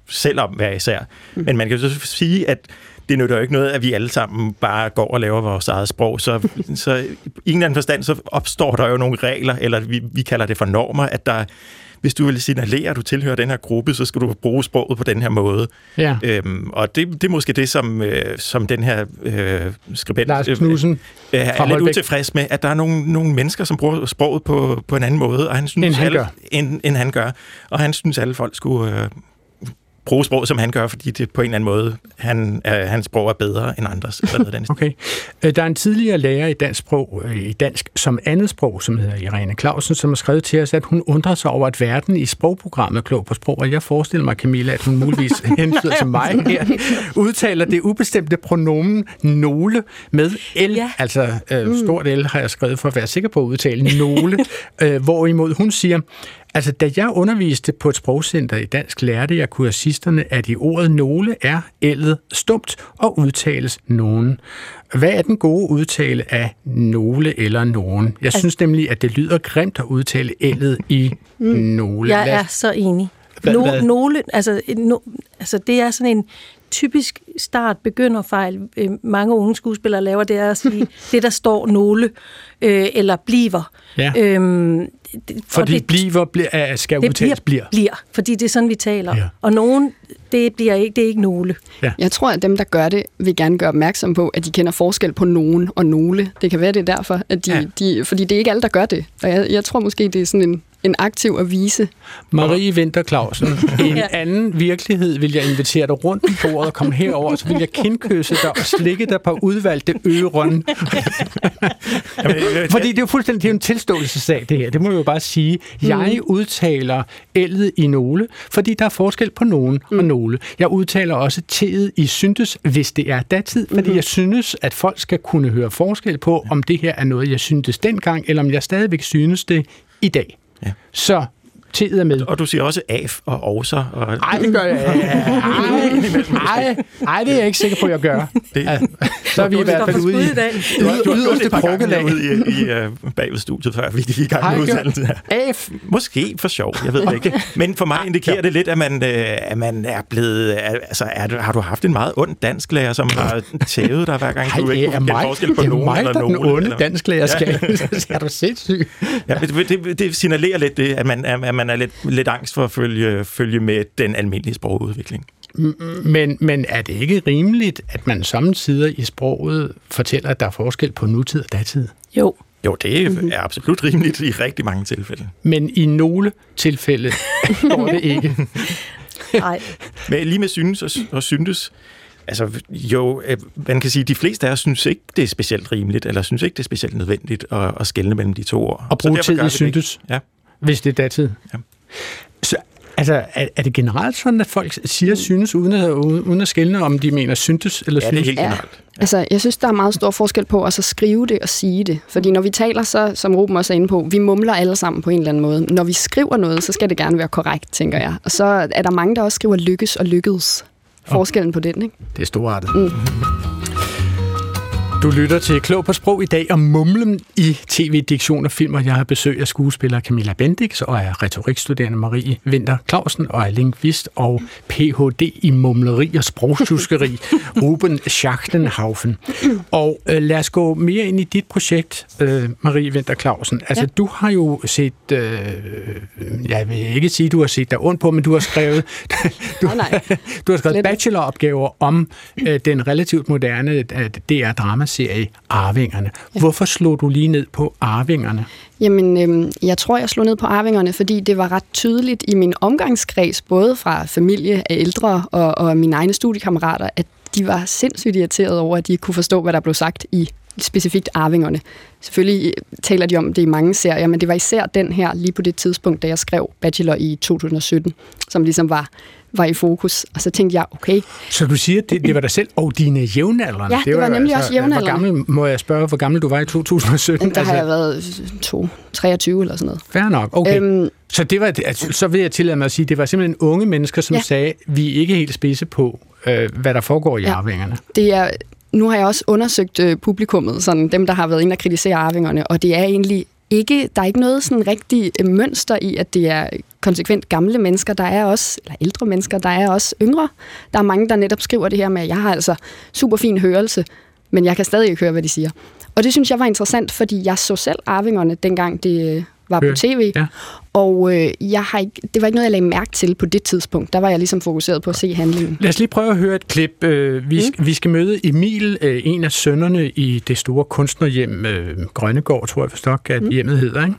selv om hver især. Mm. Men man kan jo så sige, at det nytter jo ikke noget, at vi alle sammen bare går og laver vores eget sprog. Så, så i en eller anden forstand, så opstår der jo nogle regler, eller vi, vi kalder det for normer, at der hvis du vil signalere, at du tilhører den her gruppe, så skal du bruge sproget på den her måde. Ja. Øhm, og det, det er måske det, som, øh, som den her øh, skribent Lars Knudsen, øh, er lidt utilfreds med, at der er nogle, nogle mennesker, som bruger sproget på, på en anden måde, og han synes, end han alle, gør. End, end han gør. Og han synes, alle folk skulle... Øh, bruge sprog, som han gør, fordi det på en eller anden måde, han, øh, hans sprog er bedre end andres. Eller noget den okay. Øh, der er en tidligere lærer i dansk, sprog, øh, i dansk som andet sprog, som hedder Irene Clausen, som har skrevet til os, at hun undrer sig over, at verden i sprogprogrammet Klog på Sprog, og jeg forestiller mig, Camilla, at hun muligvis hensyder til mig her, udtaler det ubestemte pronomen nogle med L, ja. altså øh, stort L har jeg skrevet for at være sikker på at udtale nogle, øh, hvorimod hun siger, Altså, da jeg underviste på et sprogcenter i dansk, lærte jeg kursisterne, at i ordet nogle er ældet stumt og udtales nogen. Hvad er den gode udtale af nogle eller nogen? Jeg synes nemlig, at det lyder grimt at udtale ældet i mm. nogle. Jeg er så enig. No, nogle, altså, no, altså det er sådan en typisk start begynderfejl, øh, mange unge skuespillere laver, det er at sige, det der står nogle, øh, eller bliver. Ja. Øhm, fordi det, bliver bliver, skal det udtales bliver, bliver. bliver. Fordi det er sådan, vi taler. Ja. Og nogen, det, bliver ikke, det er ikke nogle. Ja. Jeg tror, at dem, der gør det, vil gerne gøre opmærksom på, at de kender forskel på nogen og nogle. Det kan være, det er derfor. At de, ja. de, fordi det er ikke alle, der gør det. Og jeg, jeg tror måske, det er sådan en, en aktiv at vise. Marie Winter Clausen, i en anden virkelighed vil jeg invitere dig rundt på bordet og komme herover, så vil jeg kindkysse dig og slikke dig på udvalgte øron. Fordi det er jo fuldstændig det er en tilståelsessag, det her. Det må jeg jo bare sige. Jeg mm. udtaler ældet i nogle, fordi der er forskel på nogen mm. og nogle. Jeg udtaler også tedet i syntes, hvis det er datid, fordi mm. jeg synes, at folk skal kunne høre forskel på, om det her er noget, jeg syntes dengang, eller om jeg stadigvæk synes det i dag. Ja. Så teet er med. Og du siger også af og også. Og... Nej, det gør jeg. Nej, nej, det er jeg ikke sikker på, at jeg gør. Det, ja, så er vi i hvert fald ude i, du, du, yderste krukkelag. ude i, i uh, bagved studiet, før vi er i gang med udsendelsen her. Af. Måske for sjov, jeg ved det ikke. Men for mig indikerer det lidt, at man, øh, at man er blevet... Altså, er, har du haft en meget ond dansklærer, som har tævet dig hver gang, du ikke kunne kende forskel på nogen eller nogen? Det er mig, der den onde dansklærer skal. Er du sindssyg? Ja, det, det, det signalerer lidt det, at man, at man man er lidt, lidt angst for at følge, følge med den almindelige sprogudvikling. Men, men er det ikke rimeligt, at man samtidig i sproget fortæller, at der er forskel på nutid og datid? Jo. Jo, det er absolut rimeligt i rigtig mange tilfælde. Men i nogle tilfælde går det ikke. Nej. Men lige med synes og, og syntes, Altså jo, øh, man kan sige, at de fleste af os synes ikke, det er specielt rimeligt, eller synes ikke, det er specielt nødvendigt at, at skelne mellem de to ord. Og bruge tid i syntes? Ja. Hvis det er datid. Ja. Så, altså, er, er det generelt sådan, at folk siger synes, uden at, uden at skælne, om de mener syntes eller synes? Ja, det er helt generelt. Ja. Altså, jeg synes, der er meget stor forskel på at så skrive det og sige det. Fordi når vi taler, så, som Ruben også er inde på, vi mumler alle sammen på en eller anden måde. Når vi skriver noget, så skal det gerne være korrekt, tænker jeg. Og så er der mange, der også skriver lykkes og lykkedes. Forskellen på den, ikke? Det er storartet. Mm. Du lytter til Klog på Sprog i dag om mumlen i tv-diktion og film, og jeg har besøg af skuespiller Camilla Bendix og er retorikstuderende Marie Winter Clausen og er lingvist og Ph.D. i mumleri og sprogsuskeri Ruben Schachtenhaufen. Og øh, lad os gå mere ind i dit projekt, øh, Marie Winter Clausen. Altså, ja. du har jo set, øh, jeg vil ikke sige, du har set dig ondt på, men du har skrevet, du, nej, nej. du har skrevet bacheloropgaver om øh, den relativt moderne øh, DR-drama dramaserie Arvingerne. Ja. Hvorfor slog du lige ned på Arvingerne? Jamen, øhm, jeg tror, jeg slog ned på Arvingerne, fordi det var ret tydeligt i min omgangskreds, både fra familie af ældre og, og mine egne studiekammerater, at de var sindssygt irriterede over, at de kunne forstå, hvad der blev sagt i specifikt Arvingerne. Selvfølgelig taler de om det i mange serier, men det var især den her lige på det tidspunkt, da jeg skrev Bachelor i 2017, som ligesom var var i fokus. Og så tænkte jeg, okay. Så du siger, det, det var dig selv og dine jævnaldrende? Ja, det, det var, var nemlig altså, også jævnaldrende. Hvor gammel, må jeg spørge, hvor gammel du var i 2017? Der altså, har jeg været to, 23 eller sådan noget. Fair nok, okay. Øhm, så, det var, altså, så vil jeg tillade mig at sige, det var simpelthen unge mennesker, som ja. sagde, vi er ikke helt spidse på, øh, hvad der foregår i ja, arvingerne. Det er, nu har jeg også undersøgt øh, publikummet, sådan dem, der har været inde og kritisere arvingerne, og det er egentlig ikke, der er ikke noget sådan rigtig øh, mønster i, at det er konsekvent gamle mennesker, der er også, eller ældre mennesker, der er også yngre. Der er mange, der netop skriver det her med, at jeg har altså super fin hørelse, men jeg kan stadig ikke høre, hvad de siger. Og det synes jeg var interessant, fordi jeg så selv Arvingerne, dengang det var på tv. Ja. Og øh, jeg har ikke, det var ikke noget, jeg lagde mærke til på det tidspunkt. Der var jeg ligesom fokuseret på at se handlingen. Lad os lige prøve at høre et klip. Øh, vi, mm. vi skal møde Emil, øh, en af sønnerne i det store kunstnerhjem øh, Grønnegård, tror jeg forstår, at mm. hjemmet hedder. Ikke?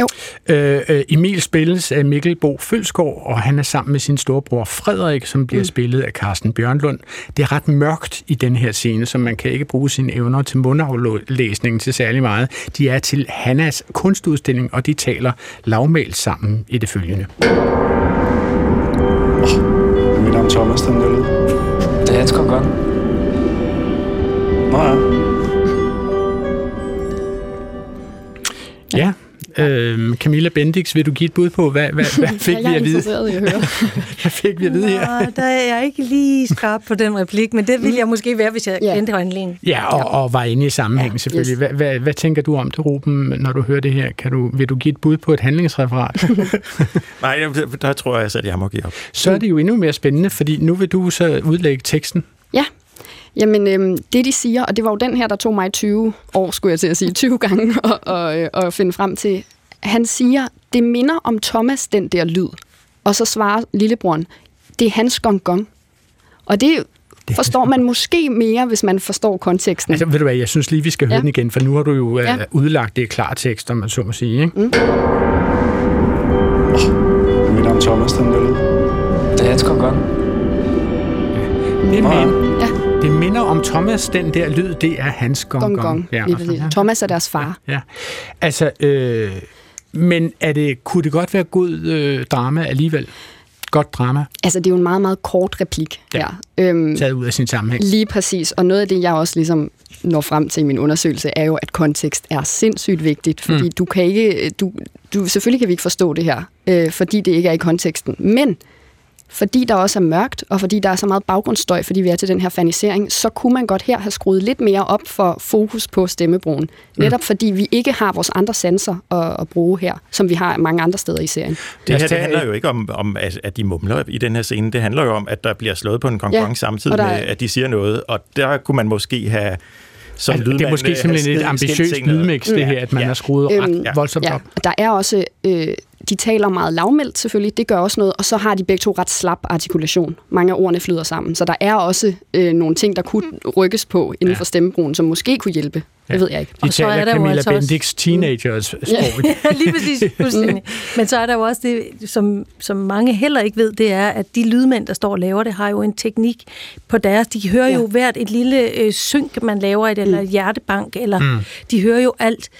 Jo. Øh, øh, Emil spilles af Mikkel Bo Følsgaard, og han er sammen med sin storebror Frederik, som bliver mm. spillet af Carsten Bjørnlund. Det er ret mørkt i den her scene, så man kan ikke bruge sine evner til mundaflæsningen til særlig meget. De er til Hannas kunstudstilling, og de taler lavmælt sammen i det følgende. Oh, mit navn er Thomas, den der lyd. Det er Hans Kong Nå ja. Ja, Øh, Camilla Bendix, vil du give et bud på, hvad, hvad, hvad fik vi at vide? Jeg er hvad fik vi at vide her? Nå, der er jeg ikke lige skarp på den replik, men det ville jeg måske være, hvis jeg ja. kendte håndlingen. Ja, og, og var inde i sammenhæng ja, selvfølgelig. Yes. Hvad, hvad, hvad tænker du om det, Ruben, når du hører det her? Kan du, vil du give et bud på et handlingsreferat? Nej, der tror jeg, at jeg må give op. Så er det jo endnu mere spændende, fordi nu vil du så udlægge teksten. Ja, Jamen, øhm, det de siger, og det var jo den her, der tog mig 20 år, skulle jeg til at sige, 20 gange at, at, at finde frem til. Han siger, det minder om Thomas, den der lyd. Og så svarer lillebroren, det er hans gong gong. Og det det forstår man måske mere, hvis man forstår konteksten. Altså, ved du hvad, jeg synes lige, vi skal høre ja. den igen, for nu har du jo ja. uh, udlagt det klar tekst, om man så må sige. Ikke? Mm. Oh, det minder om Thomas, den der lyd. Det er hans gong gong. Ja. Det er ja. Det minder om Thomas, den der lyd, det er hans gong gong. gong. Ja, ja. Thomas er deres far. Ja, ja. Altså, øh, men er det, kunne det godt være god øh, drama alligevel? Godt drama? Altså, det er jo en meget, meget kort replik ja. her. Øhm, Taget ud af sin sammenhæng. Lige præcis. Og noget af det, jeg også ligesom når frem til i min undersøgelse, er jo, at kontekst er sindssygt vigtigt, fordi mm. du kan ikke, du, du, selvfølgelig kan vi ikke forstå det her, øh, fordi det ikke er i konteksten, men fordi der også er mørkt, og fordi der er så meget baggrundsstøj, fordi vi er til den her fanisering, så kunne man godt her have skruet lidt mere op for fokus på stemmebrugen. Mm. Netop fordi vi ikke har vores andre sanser at, at bruge her, som vi har mange andre steder i serien. Det her det handler jo ikke om, om, at de mumler i den her scene. Det handler jo om, at der bliver slået på en konkurrence ja, samtidig med, at de siger noget, og der kunne man måske have som altså, lydmand, det er måske simpelthen et ambitiøst lydmix, det her, at man ja. har skruet ret øhm, voldsomt ja. op. Der er også øh, de taler meget lavmældt selvfølgelig, det gør også noget, og så har de begge to ret slap artikulation. Mange af ordene flyder sammen, så der er også øh, nogle ting, der kunne rykkes på inden ja. for stemmebrugen, som måske kunne hjælpe. Ja. Det ved jeg ikke. De og taler så er der Camilla altså Bendix teenagers sprog. ja, lige præcis. Fuldstændig. Men så er der jo også det, som, som mange heller ikke ved, det er, at de lydmænd, der står og laver det, har jo en teknik på deres. De hører ja. jo hvert et lille øh, synk, man laver, et, eller mm. hjertebank, eller mm. de hører jo alt.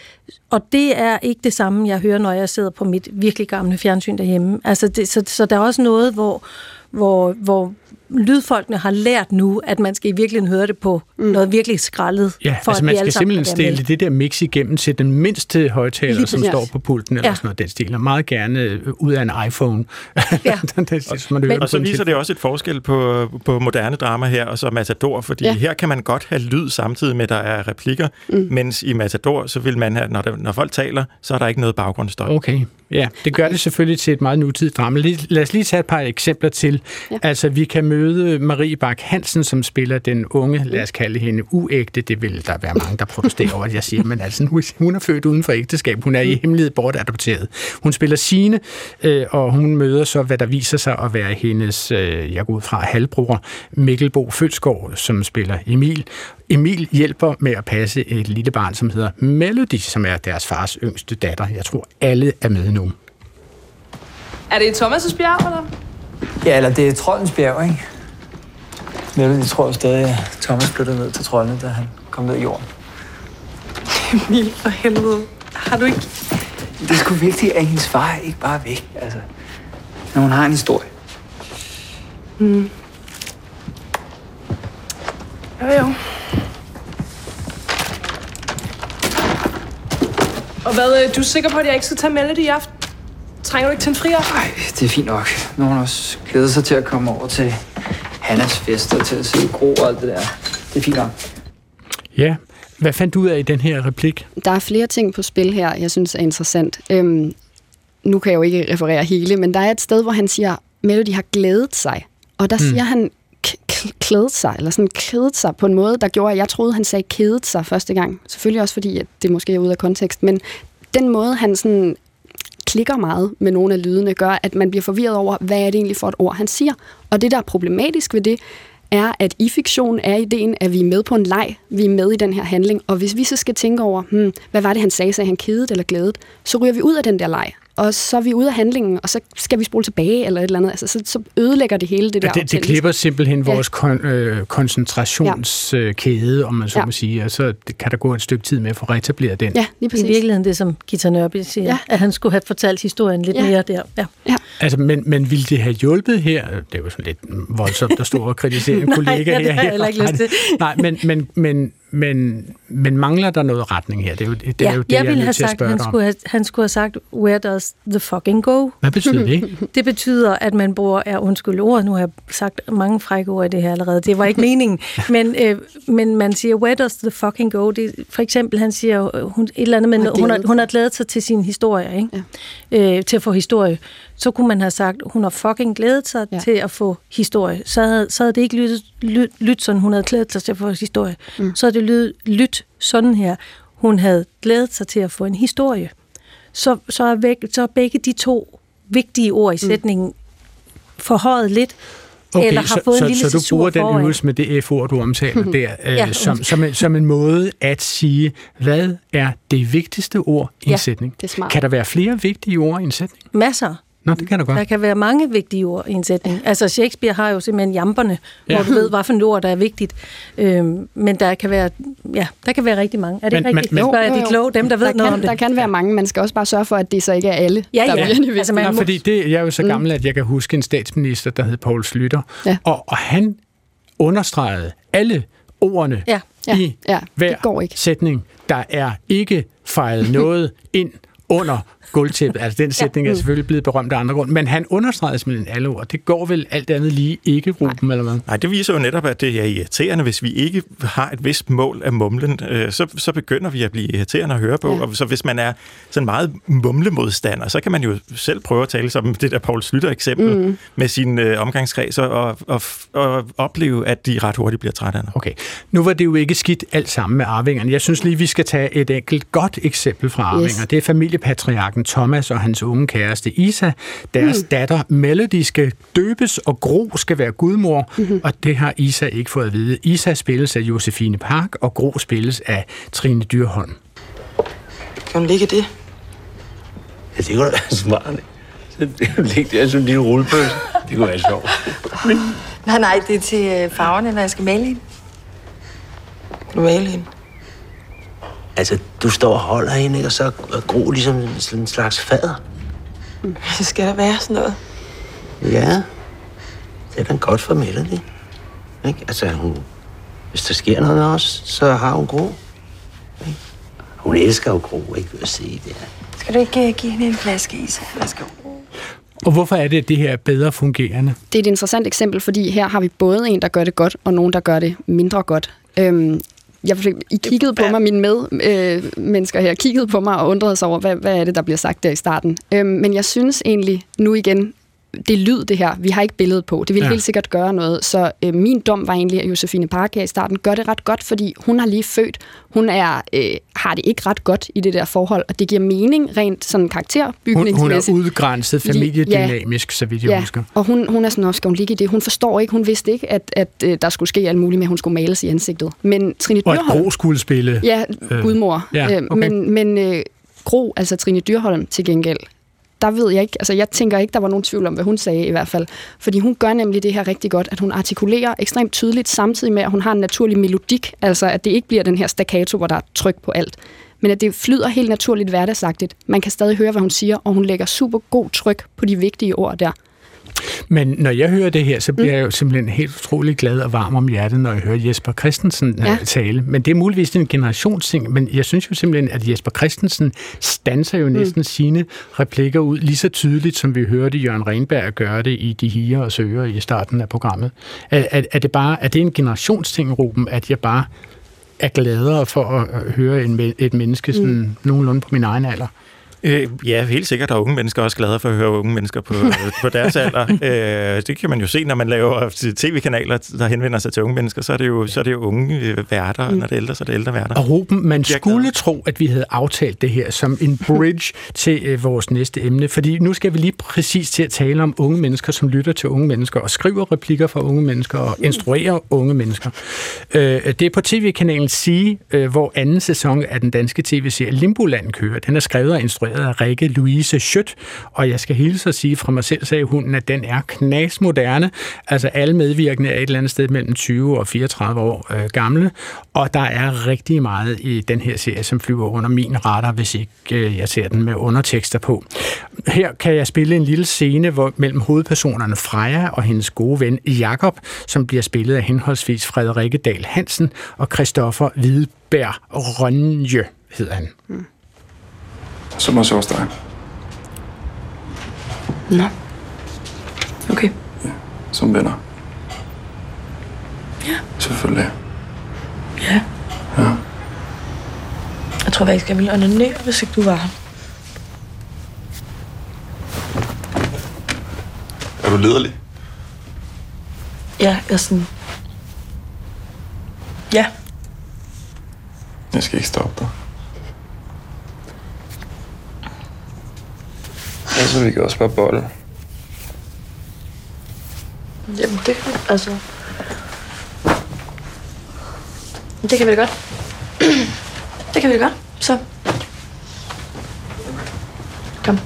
Og det er ikke det samme, jeg hører, når jeg sidder på mit virkelig gamle fjernsyn derhjemme. Altså det, så, så der er også noget, hvor, hvor, hvor lydfolkene har lært nu, at man skal i virkeligheden høre det på mm. noget virkelig skrællet. Ja, for altså at man skal simpelthen stille det der mix igennem til den mindste højtaler, som står på pulten, eller ja. sådan noget, den stiler meget gerne øh, ud af en iPhone. Ja. den, og, man men, og så viser det også et forskel på, på moderne drama her, og så Matador, fordi ja. her kan man godt have lyd samtidig med, at der er replikker, mm. mens i Matador, så vil man have, når, der, når folk taler, så er der ikke noget baggrundsstøj. Okay. Ja, det gør det selvfølgelig til et meget nutidigt drama. Lad os lige tage et par eksempler til. Ja. Altså, vi kan møde Marie Bak Hansen, som spiller den unge, lad os kalde hende uægte. Det vil der være mange, der protesterer over, at jeg siger, men altså, hun er født uden for ægteskab. Hun er i mm. hemmelighed bortadopteret. Hun spiller Sine, øh, og hun møder så, hvad der viser sig at være hendes, øh, jeg går ud fra, halvbror, Mikkel Bo Følsgaard, som spiller Emil. Emil hjælper med at passe et lille barn, som hedder Melody, som er deres fars yngste datter. Jeg tror, alle er med nu. Er det Thomas' bjerg, eller? Ja, eller det er Trollens bjerg, ikke? Melody tror stadig, at Thomas flyttede ned til Trollene, da han kom ned i jorden. Emil, for helvede. Har du ikke... Det er sgu vigtigt, at hendes far ikke bare er væk, altså. Når hun har en historie. Mm. Jo, jo. Og hvad, øh, du er sikker på, at jeg ikke skal tage Melody i aften? Trænger du ikke til en fri aften? Nej, det er fint nok. Nu har hun også glædet sig til at komme over til Hannas fest og til at se Gro og alt det der. Det er fint nok. Ja, hvad fandt du ud af i den her replik? Der er flere ting på spil her, jeg synes er interessant. Øhm, nu kan jeg jo ikke referere hele, men der er et sted, hvor han siger, Melody har glædet sig. Og der mm. siger han klædet sig, eller sådan klædet sig på en måde, der gjorde, at jeg troede, han sagde kædet sig første gang. Selvfølgelig også fordi, at det måske er ude af kontekst, men den måde, han sådan klikker meget med nogle af lydene, gør, at man bliver forvirret over, hvad er det egentlig for et ord, han siger. Og det, der er problematisk ved det, er, at i fiktion er ideen, at vi er med på en leg, vi er med i den her handling, og hvis vi så skal tænke over, hmm, hvad var det, han sagde, sagde han kedet eller glædet, så ryger vi ud af den der leg og så er vi ude af handlingen, og så skal vi spole tilbage eller et eller andet. Altså, så, så ødelægger det hele det der. Ja, det, det klipper simpelthen ja. vores kon, øh, koncentrationskæde, ja. om man så ja. må sige, og så kan der gå et stykke tid med at få reetableret den. Ja, lige præcis. I virkeligheden det, som Gita Nørby siger, ja. at han skulle have fortalt historien lidt ja. mere der. Ja. Ja. Altså, men, men ville det have hjulpet her? Det er jo sådan lidt voldsomt at stå og kritisere en kollega Nej, her. Nej, det har jeg ikke lyst til. Nej, men, men, men, men, men mangler der noget retning her? Det er jo det, ja, er jo det jeg, jeg ville have sagt, han skulle have, han skulle have sagt, where does the fucking go? Hvad betyder det? det betyder, at man bruger, er undskyld ord, nu har jeg sagt mange frække ord i det her allerede, det var ikke meningen, men, øh, men man siger, where does the fucking go? Det, for eksempel, han siger hun, et eller andet, men hun har, hun har glædet sig til sin historie, ikke? Ja. Øh, til at få historie. Så kunne man have sagt, hun har fucking glædet sig ja. til at få historie. Så havde, så havde det ikke lyttet, lyt, lyt sådan, hun havde glædet sig til at få historie. Mm. Så havde det lyttet, lyt sådan her. Hun havde glædet sig til at få en historie. Så, så, er, væk, så er begge de to vigtige ord i mm. sætningen mm. forhøjet lidt, Okay, eller har så, fået så, en lille så du bruger den øvelse med det F-ord, du omtaler der, øh, ja, som, som, en, som en måde at sige, hvad er det vigtigste ord i en ja, sætning? Det er smart. Kan der være flere vigtige ord i en sætning? Masser. Nå, det kan der godt. Der kan være mange vigtige ord i en sætning. Altså Shakespeare har jo simpelthen jamperne, ja. hvor du ved, hvad for et ord, der er vigtigt. Øhm, men der kan være, ja, der kan være rigtig mange. Er det men, ikke rigtigt? Men, men, er de kloge, dem der ved der noget kan, om det? Der kan være mange. Man skal også bare sørge for, at det så ikke er alle, ja, der ja. bliver altså, man Nå, fordi det, jeg er jo så mm. gammel, at jeg kan huske en statsminister, der hed Poul Slytter. Ja. Og, og han understregede alle ordene ja. i ja. hver det går ikke. sætning. Der er ikke fejret noget ind under gulvtæppet. Altså, den sætning ja. er selvfølgelig blevet berømt af andre grund, men han understregede simpelthen alle ord. Det går vel alt andet lige ikke, Ruben, eller hvad? Nej, det viser jo netop, at det er irriterende, hvis vi ikke har et vist mål af mumlen, øh, så, så begynder vi at blive irriterende at høre på, ja. og så hvis man er sådan meget mumlemodstander, så kan man jo selv prøve at tale som det der Paul Slytter eksempel mm. med sin øh, omgangskreds og, og, og opleve, at de ret hurtigt bliver trætte af det. Okay, nu var det jo ikke skidt alt sammen med arvingerne. Jeg synes lige, vi skal tage et enkelt godt eksempel fra arvinger. Yes. Det er familiepatriarken Thomas og hans unge kæreste Isa. Deres mm. datter Melody skal døbes, og Gro skal være gudmor, mm-hmm. og det har Isa ikke fået at vide. Isa spilles af Josefine Park, og Gro spilles af Trine Dyrholm. Kan hun ligge det? Ja, det kunne da være smart. Så ligge der som en lille rullepøs. Det kunne være sjovt. Men... Nej, nej, det er til øh, farverne, når jeg skal male hende. Du male hende? Altså, du står og holder hende, ikke? og så gro ligesom en slags fader. Så skal der være sådan noget. Ja, det er da godt for Melody. Ikke? Altså, hun, hvis der sker noget med os, så har hun gro. Ikke? Hun elsker jo gro, ikke at sige det her. Skal du ikke uh, give hende en flaske is? Værsgo. Og hvorfor er det, at det her er bedre fungerende? Det er et interessant eksempel, fordi her har vi både en, der gør det godt, og nogen, der gør det mindre godt. Øhm, jeg, I kiggede på mig, mine medmennesker øh, her, kiggede på mig og undrede sig over, hvad, hvad er det, der bliver sagt der i starten. Øhm, men jeg synes egentlig, nu igen, det er lyd, det her. Vi har ikke billedet på. Det vil ja. helt sikkert gøre noget. Så øh, min dom var egentlig, at Josefine Parker i starten gør det ret godt, fordi hun har lige født. Hun er, øh, har det ikke ret godt i det der forhold, og det giver mening rent sådan karakterbygningsmæssigt. Hun, hun er udgrænset familiedynamisk, ja, så vidt jeg ja, husker. og hun, hun er sådan, også skal hun ligge i det? Hun forstår ikke, hun vidste ikke, at, at, øh, der skulle ske alt muligt med, at hun skulle males i ansigtet. Men Trine Dyrholm... Og et Gro skulle spille. Ja, øh, gudmor. Ja, øh, okay. Men, men øh, Gro, altså Trine Dyrholm til gengæld, der ved jeg ikke, altså jeg tænker ikke, der var nogen tvivl om, hvad hun sagde i hvert fald. Fordi hun gør nemlig det her rigtig godt, at hun artikulerer ekstremt tydeligt, samtidig med, at hun har en naturlig melodik, altså at det ikke bliver den her staccato, hvor der er tryk på alt. Men at det flyder helt naturligt hverdagsagtigt. Man kan stadig høre, hvad hun siger, og hun lægger super god tryk på de vigtige ord der. Men når jeg hører det her, så bliver mm. jeg jo simpelthen helt utrolig glad og varm om hjertet, når jeg hører Jesper Christensen øh, ja. tale. Men det er muligvis en generationsting, men jeg synes jo simpelthen, at Jesper Christensen stanser jo mm. næsten sine replikker ud lige så tydeligt, som vi hørte Jørgen Renberg gøre det i De Higer og Søger i starten af programmet. Er, er, er, det bare, er det en generationsting, Ruben, at jeg bare er gladere for at høre en, et menneske sådan mm. nogenlunde på min egen alder? Øh, ja, helt sikkert. Der er unge mennesker også glade for at høre unge mennesker på, på deres alder. Øh, det kan man jo se, når man laver tv-kanaler, der henvender sig til unge mennesker, så er det jo, så er det jo unge øh, værter, mm. når det er ældre, så er det ældre værter. Og Ruben, man skulle tro, at vi havde aftalt det her som en bridge til øh, vores næste emne, fordi nu skal vi lige præcis til at tale om unge mennesker, som lytter til unge mennesker og skriver replikker for unge mennesker og instruerer unge mennesker. Øh, det er på tv-kanalen Sige, øh, hvor anden sæson af den danske tv-serie Limboland kører. Den er skrevet og instrueret instrueret af Rikke Louise Schødt, og jeg skal hilse at sige fra mig selv, sagde hunden, at den er knasmoderne. Altså alle medvirkende er et eller andet sted mellem 20 og 34 år øh, gamle, og der er rigtig meget i den her serie, som flyver under min radar, hvis ikke øh, jeg ser den med undertekster på. Her kan jeg spille en lille scene hvor, mellem hovedpersonerne Freja og hendes gode ven Jakob, som bliver spillet af henholdsvis Frederikke Dahl Hansen og Christoffer Hvideberg Rønje, hedder han. Mm. Som også hos dig. Nå. Okay. Ja, som venner. Ja. Selvfølgelig. Ja. Ja. Jeg tror faktisk, jeg ville onanere, hvis ikke du var her. Er du lederlig? Ja, jeg er sådan... Ja. Jeg skal ikke stoppe dig. Altså, vi kan også bare bolle. Jamen, det kan altså... Det kan vi da godt. det kan vi da godt. Så. Kom.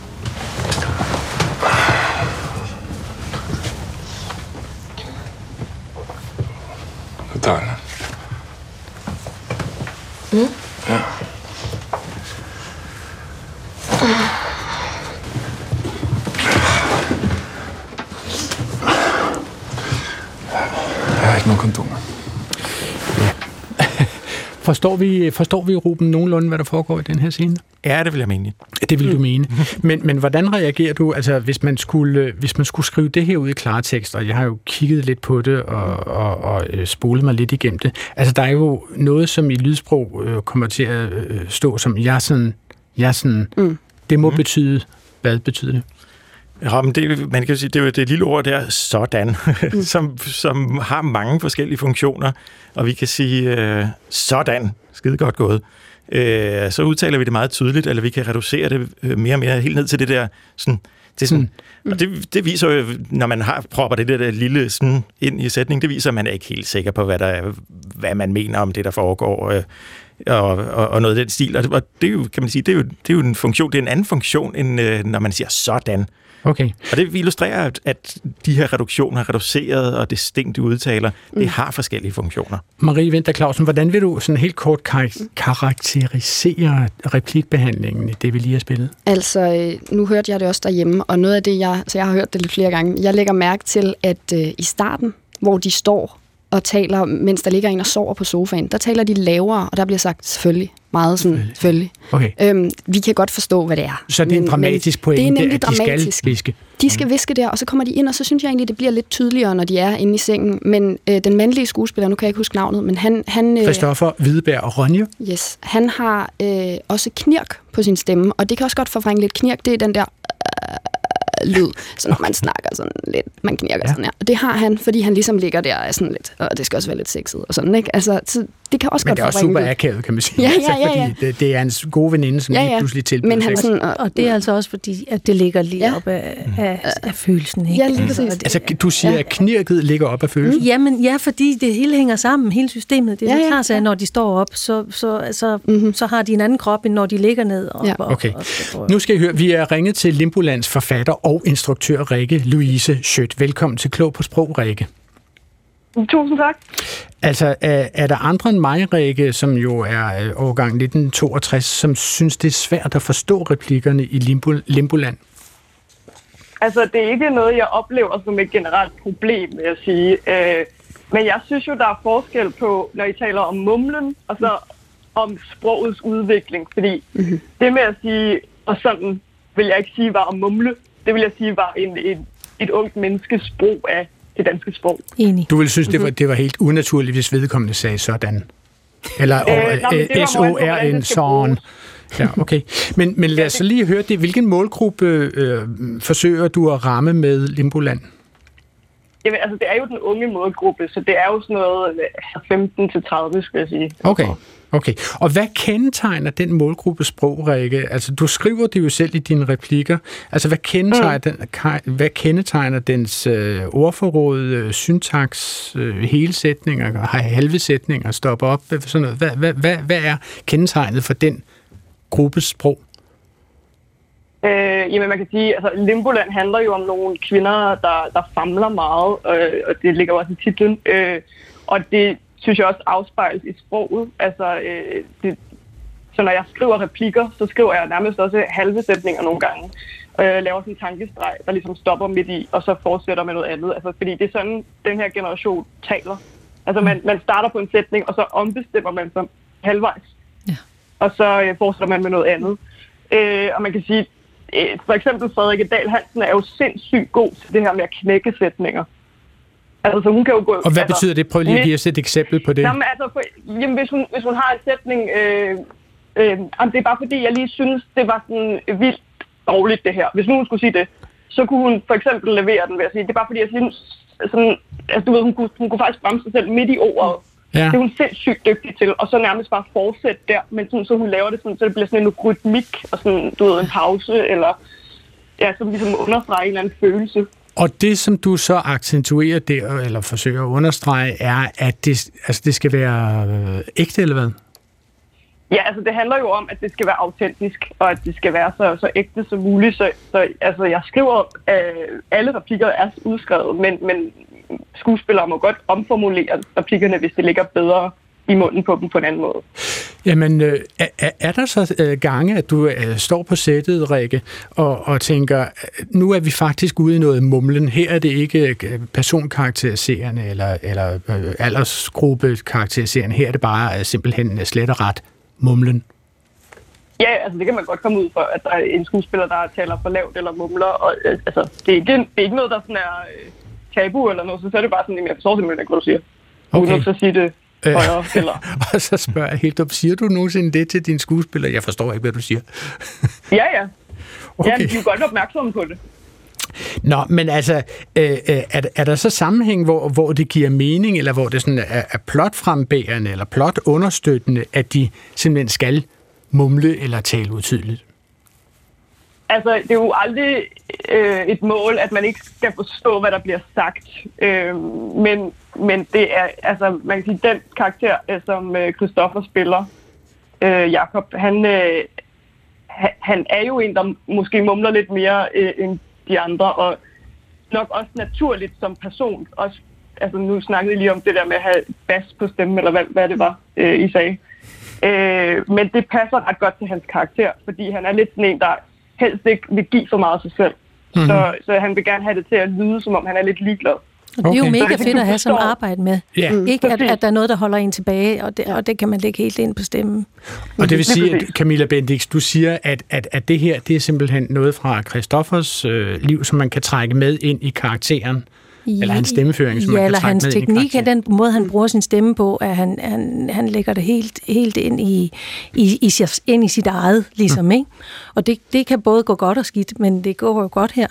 Det er dejligt. Mm. Ja. Ikke nogen kondomer. Ja. forstår, vi, forstår vi, Ruben, nogenlunde, hvad der foregår i den her scene? Ja, det vil jeg mene. Det vil du mene. Men, men hvordan reagerer du, altså hvis man, skulle, hvis man skulle skrive det her ud i klartekst, og jeg har jo kigget lidt på det og, og, og øh, spolet mig lidt igennem det. Altså der er jo noget, som i lydsprog øh, kommer til at øh, stå som, jeg sådan, jeg sådan, mm. det må mm. betyde, hvad betyder det? Ja, men det, man kan sige, det er jo det lille ord der, sådan, mm. som, som har mange forskellige funktioner, og vi kan sige, øh, sådan, skide godt gået. Øh, så udtaler vi det meget tydeligt, eller vi kan reducere det øh, mere og mere helt ned til det der, sådan, det, sådan, mm. og det, det viser jo, når man har propper det der lille sådan ind i sætningen, det viser, at man er ikke helt sikker på, hvad, der, hvad man mener om det, der foregår. Øh, og, og, og noget af den stil. Og det er jo, kan man sige, det er jo, det er jo en funktion, det er en anden funktion, end øh, når man siger sådan. Okay. Og det illustrerer, at de her reduktioner, reduceret og distinkte udtaler, mm. det har forskellige funktioner. Marie Vinter Clausen, hvordan vil du sådan helt kort kar- karakterisere replikbehandlingen i det, vi lige har spillet? Altså, øh, nu hørte jeg det også derhjemme, og noget af det, jeg, så jeg har hørt det lidt flere gange, jeg lægger mærke til, at øh, i starten, hvor de står og taler, mens der ligger en og sover på sofaen, der taler de lavere, og der bliver sagt selvfølgelig. Meget sådan, selvfølgelig. Okay. Øhm, vi kan godt forstå, hvad det er. Så det er en dramatisk pointe, det er nemlig at de dramatisk. skal viske. De skal viske der, og så kommer de ind, og så synes jeg egentlig, det bliver lidt tydeligere, når de er inde i sengen. Men øh, den mandlige skuespiller, nu kan jeg ikke huske navnet, men han... han øh, Christoffer Hvideberg og Ronja. Yes, han har øh, også knirk på sin stemme, og det kan også godt forvrænge lidt knirk. Det er den der øh, lyd, så når man snakker sådan lidt, man knirker ja. sådan her. Og det har han, fordi han ligesom ligger der og sådan lidt, og det skal også være lidt sexet og sådan, ikke? Altså, så det kan også Men godt det er også super det. akavet, kan man sige. Ja, ja, Altså, ja, ja. Fordi det, det er hans gode veninde, som Ja, lige ja. pludselig tilbyder Men han sex. sådan, og, Og det er altså også fordi, at det ligger lige ja. op af, af, af følelsen. Ikke? Ja, lige præcis. Og det- Altså, du siger, at knirket ligger op af følelsen? Jamen, ja, fordi det hele hænger sammen, hele systemet. Det er Ja, ja, ja, klart, at når de står op, så, så, altså, mm-hmm. så har de en anden krop, end når de ligger ned. Og, Ja. Okay. og, og, Nu skal I høre, vi er ringet til Limbolands forfatter og instruktør Rikke Louise Schødt. Velkommen til Klog på Sprog, Rikke. Tusind tak. Altså, er, er der andre end mig, Rikke, som jo er øh, årgang 1962, som synes, det er svært at forstå replikkerne i Limbo, Limboland? Altså, det er ikke noget, jeg oplever som et generelt problem, vil jeg sige. Øh, men jeg synes jo, der er forskel på, når I taler om mumlen, og så om sprogets udvikling. Fordi mm-hmm. det med at sige, og sådan vil jeg ikke sige var at mumle, det vil jeg sige var en, en, et ungt menneskes brug af det danske sprog. Enig. Du ville synes, det var, det var helt unaturligt, hvis vedkommende sagde sådan. Eller Øh, øh, S-O-R-N, skal sådan. Ja, okay. Men, men lad os så lige høre det. Hvilken målgruppe øh, forsøger du at ramme med Limboland? Jamen, altså, det er jo den unge målgruppe, så det er jo sådan noget øh, 15-30, skulle jeg sige. Okay. Okay. Og hvad kendetegner den målgruppe sprog, Rikke? Altså, du skriver det jo selv i dine replikker. Altså, hvad kendetegner, mm. den, hvad kendetegner dens øh, ordforråd, øh, syntaks, øh, hele sætninger, halve sætninger, stop op, sådan noget. Hvad, hvad, hvad, hvad er kendetegnet for den gruppes sprog? Øh, jamen man kan sige, altså Limboland handler jo om nogle kvinder, der, der famler meget, øh, og det ligger jo også i titlen. Øh, og det synes jeg også afspejles i sproget. Altså, øh, det, så når jeg skriver replikker, så skriver jeg nærmest også halve sætninger nogle gange. Og jeg laver sådan en tankestreg, der ligesom stopper midt i, og så fortsætter med noget andet. Altså, fordi det er sådan, den her generation taler. Altså man, man starter på en sætning, og så ombestemmer man sig halvvejs. Ja. Og så øh, fortsætter man med noget andet. Øh, og man kan sige, øh, for eksempel Frederik Dahl Hansen er jo sindssygt god til det her med at knække sætninger. Altså, så hun kan jo gå... Og hvad altså, betyder det? Prøv lige at give os et eksempel på det. Jamen, altså, for, jamen, hvis, hun, hvis hun har en sætning... Øh, øh, jamen, det er bare fordi, jeg lige synes, det var sådan vildt dårligt, det her. Hvis nu hun skulle sige det, så kunne hun for eksempel levere den ved at sige, det er bare fordi, jeg synes, sådan, altså, du ved, hun kunne, hun kunne faktisk bremse sig selv midt i ordet. Ja. Det er hun sindssygt dygtig til, og så nærmest bare fortsætte der, men sådan, så hun laver det sådan, så det bliver sådan en rytmik, og sådan, du ved, en pause, eller ja, som ligesom understreger en eller anden følelse. Og det, som du så accentuerer der, eller forsøger at understrege, er, at det, altså, det skal være øh, ægte, eller hvad? Ja, altså det handler jo om, at det skal være autentisk, og at det skal være så, så ægte som muligt. Så, så altså, jeg skriver, øh, alle replikker er udskrevet, men, men skuespillere må godt omformulere replikkerne, hvis det ligger bedre i munden på dem på en anden måde. Jamen, øh, er, er- er der så øh, gange, at du øh, står på sættet, Rikke, og, og tænker, øh, nu er vi faktisk ude i noget mumlen. Her er det ikke personkarakteriserende eller, eller øh, aldersgruppe karakteriserende. Her er det bare øh, simpelthen slet og ret mumlen. Ja, altså det kan man godt komme ud for, at der er en skuespiller, der taler for lavt eller mumler. Og, øh, altså, det, er ikke, det er ikke noget, der sådan er øh, tabu eller noget, så, så er det bare sådan, at jeg forstår simpelthen ikke, hvad du siger. Er Okay. til at sige det. Højere. Eller, Og så spørger jeg helt op, siger du nogensinde det til din skuespiller? Jeg forstår ikke, hvad du siger. ja, ja. Okay. Ja, de er jo godt opmærksomme på det. Nå, men altså, øh, øh, er, er der så sammenhæng, hvor, hvor det giver mening, eller hvor det sådan er, er plotfrembærende, eller plot understøttende, at de simpelthen skal mumle eller tale utydeligt? Altså, det er jo aldrig øh, et mål, at man ikke skal forstå, hvad der bliver sagt. Øh, men, men det er, altså, man kan sige, den karakter, øh, som øh, Christoffer spiller, øh, Jakob, han, øh, han, han er jo en, der måske mumler lidt mere øh, end de andre, og nok også naturligt som person. Også, altså, nu snakkede I lige om det der med at have bas på stemmen, eller hvad, hvad det var, øh, I sagde. Øh, men det passer ret godt til hans karakter, fordi han er lidt sådan en, der helst ikke vil give for meget af sig selv. Mhm. Mm-hmm. Så, så han vil gerne have det til at lyde, som om han er lidt ligeglad. Og det er jo mega fedt at have som arbejde med. Ja. Ikke at, at der er noget, der holder en tilbage, og det, og det kan man lægge helt ind på stemmen. Og det vil sige, at Camilla Bendix, du siger, at, at, at det her, det er simpelthen noget fra Christoffers øh, liv, som man kan trække med ind i karakteren. Eller hans stemmeføring, som ja, man kan eller hans med teknik, er den måde, han bruger sin stemme på, at han, han, han lægger det helt, helt ind, i, i, i, ind i sit eget, ligesom, mm. ikke? Og det, det kan både gå godt og skidt, men det går jo godt her.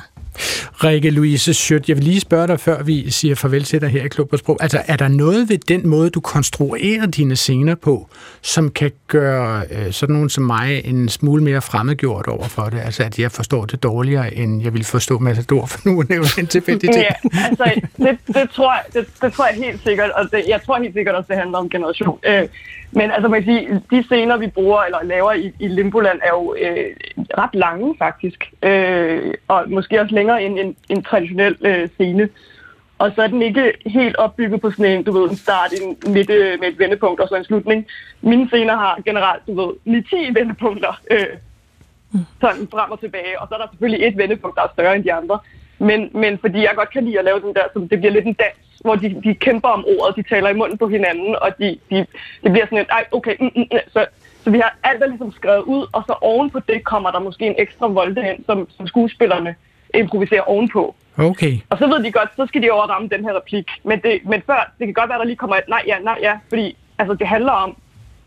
Rikke Louise Schødt, jeg vil lige spørge dig, før vi siger farvel til dig her i Klub på Sprog. Altså, er der noget ved den måde, du konstruerer dine scener på, som kan gøre øh, sådan nogen som mig en smule mere fremmedgjort over for det? Altså, at jeg forstår det dårligere, end jeg vil forstå Matador, for nu at nævne en tilfældig ting. Ja, altså, det, det, tror jeg, det, det tror jeg helt sikkert, og det, jeg tror helt sikkert også, det handler om generation. Øh, men altså, man kan sige, de scener, vi bruger eller laver i, i Limboland, er jo øh, ret lange, faktisk. Øh, og måske også længere end en, en traditionel øh, scene. Og så er den ikke helt opbygget på sådan en, du ved, en start, en midte øh, med et vendepunkt og så en slutning. Mine scener har generelt, du ved, 9-10 vendepunkter. Øh, sådan frem og tilbage. Og så er der selvfølgelig et vendepunkt, der er større end de andre. Men, men fordi jeg godt kan lide at lave den der, så det bliver lidt en dans, hvor de, de kæmper om ordet, de taler i munden på hinanden, og de, de, det bliver sådan et, ej, okay, mm, mm, mm. så, så vi har alt der ligesom skrevet ud, og så oven på det kommer der måske en ekstra volde ind, som, som skuespillerne improviserer ovenpå. Okay. Og så ved de godt, så skal de overramme den her replik. Men, det, men før, det kan godt være, der lige kommer et nej, ja, nej, ja, fordi altså, det handler om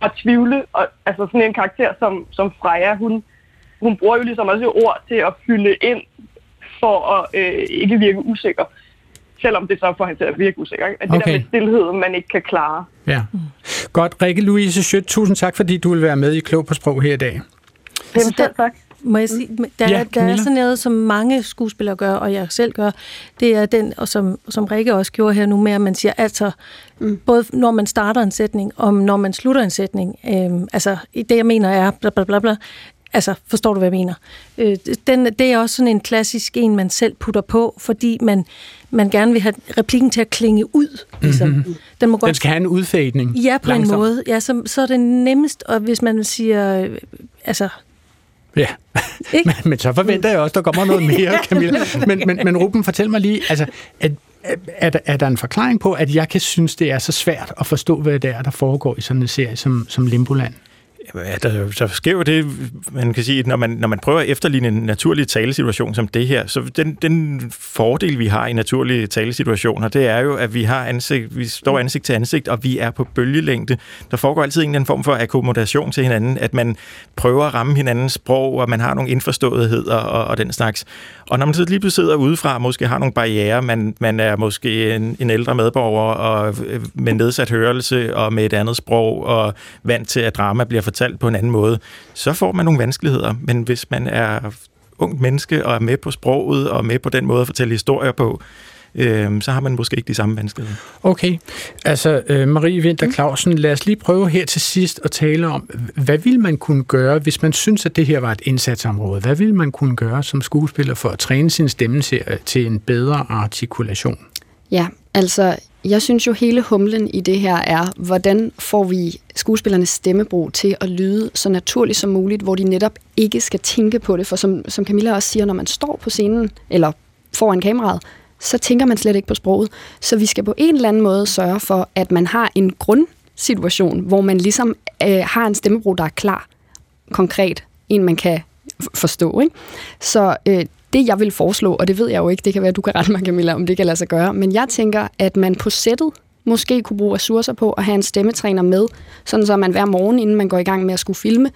at tvivle, og altså sådan en karakter som, som Freja, hun, hun bruger jo ligesom også ord til at fylde ind for at øh, ikke virke usikker. Selvom det så får han til at virke usikker. Ikke? At det Okay. der med stillhed, man ikke kan klare. Ja. Godt. Rikke Louise Schødt, tusind tak, fordi du vil være med i Klog på Sprog her i dag. Jamen, selv tak. Må jeg sige, der, Ja, der er sådan noget, som mange skuespillere gør, og jeg selv gør, det er den, og som, som Rikke også gjorde her nu med, at man siger, altså, mm. både når man starter en sætning, og når man slutter en sætning, øhm, altså, det jeg mener er, bla bla bla bla, altså, forstår du, hvad jeg mener? Øh, den, det er også sådan en klassisk en, man selv putter på, fordi man, man gerne vil have replikken til at klinge ud, ligesom. Mhm. Den må godt Den skal have en udfadning. Ja, på langsomt. en måde. Ja, så, så er det nemmest, og hvis man siger, øh, altså, Ja, men, men så forventer jeg også, der kommer noget mere, Camilla. Men, men, men Ruben, fortæl mig lige, altså, er, er, der, er der en forklaring på, at jeg kan synes, det er så svært at forstå, hvad det er, der foregår i sådan en serie som, som Limboland? Ja, der, der sker jo det, man kan sige, når man, når man prøver at efterligne en naturlig talesituation som det her, så den, den fordel, vi har i naturlige talesituationer, det er jo, at vi har ansigt, vi står ansigt til ansigt, og vi er på bølgelængde. Der foregår altid en eller anden form for akkommodation til hinanden, at man prøver at ramme hinandens sprog, og man har nogle indforståetheder og, og den slags. Og når man så lige pludselig sidder udefra, og måske har nogle barriere, man, man er måske en, en ældre medborger og øh, med nedsat hørelse og med et andet sprog og vant til, at drama bliver fortalt på en anden måde, så får man nogle vanskeligheder. Men hvis man er ungt menneske og er med på sproget og med på den måde at fortælle historier på, øh, så har man måske ikke de samme vanskeligheder. Okay, altså øh, Marie Winter Clausen, lad os lige prøve her til sidst at tale om, hvad vil man kunne gøre, hvis man synes, at det her var et indsatsområde? Hvad vil man kunne gøre som skuespiller for at træne sin stemme til, til en bedre artikulation? Ja, altså, jeg synes jo hele humlen i det her er, hvordan får vi skuespillernes stemmebrug til at lyde så naturligt som muligt, hvor de netop ikke skal tænke på det. For som, som Camilla også siger, når man står på scenen, eller foran kameraet, så tænker man slet ikke på sproget. Så vi skal på en eller anden måde sørge for, at man har en grundsituation, hvor man ligesom øh, har en stemmebrug, der er klar, konkret, en man kan forstå. Ikke? Så øh, det, jeg vil foreslå, og det ved jeg jo ikke, det kan være, at du kan rette mig, Camilla, om det kan lade sig gøre, men jeg tænker, at man på sættet måske kunne bruge ressourcer på at have en stemmetræner med, sådan så man hver morgen, inden man går i gang med at skulle filme,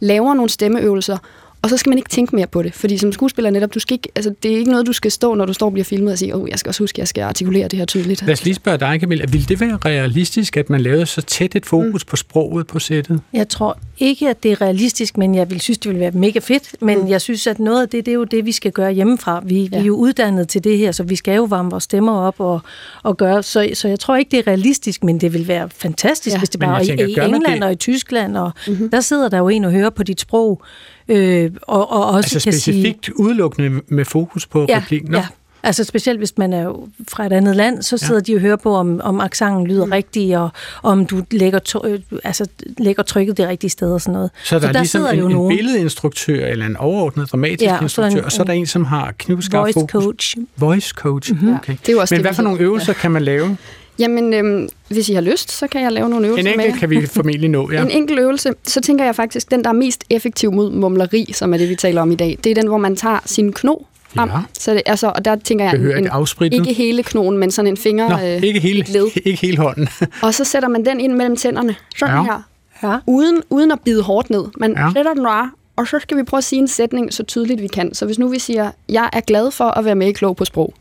laver nogle stemmeøvelser, og så skal man ikke tænke mere på det, fordi som skuespiller netop, du skal ikke, altså, det er ikke noget, du skal stå, når du står og bliver filmet og sige, åh, oh, jeg skal også huske, at jeg skal artikulere det her tydeligt. Lad os lige spørge dig, Camilla. Vil det være realistisk, at man lavede så tæt et fokus mm. på sproget på sættet? Jeg tror ikke, at det er realistisk, men jeg vil synes, det vil være mega fedt. Men mm. jeg synes, at noget af det, det er jo det, vi skal gøre hjemmefra. Vi, ja. vi er jo uddannet til det her, så vi skal jo varme vores stemmer op og, og gøre. Så, så jeg tror ikke, det er realistisk, men det vil være fantastisk, ja. hvis det bare jeg i, i England det- og i Tyskland. Og mm-hmm. Der sidder der jo en og hører på dit sprog. Øh, og, og også Altså kan sige, specifikt udelukkende med fokus på Ja, replikken? Nå, ja. Altså specielt hvis man er fra et andet land, så sidder ja. de og hører på, om, om accenten lyder mm. rigtig, og om du lægger, try, altså, lægger trykket det rigtige sted og sådan noget. Så der, så der er ligesom en, en billedinstruktør, eller en overordnet dramatisk ja, instruktør, og så er der en, som har knivskarp Voice fokus. coach. Voice coach, mm-hmm. okay. Det er også Men det, hvad for nogle øvelser ja. kan man lave? Jamen, øhm, hvis I har lyst, så kan jeg lave nogle øvelser En enkelt kan vi formentlig nå, ja. En enkelt øvelse, så tænker jeg faktisk, den der er mest effektiv mod mumleri, som er det, vi taler om i dag, det er den, hvor man tager sin kno frem. Ja. Så det, altså, og der tænker jeg, en, en, ikke hele knogen, men sådan en finger Nå, øh, ikke hele, led. Ikke hele hånden. og så sætter man den ind mellem tænderne, sådan ja. her, ja. uden, uden at bide hårdt ned. Man ja. sætter den bare, og så skal vi prøve at sige en sætning så tydeligt vi kan. Så hvis nu vi siger, jeg er glad for at være med i Klog på Sprog,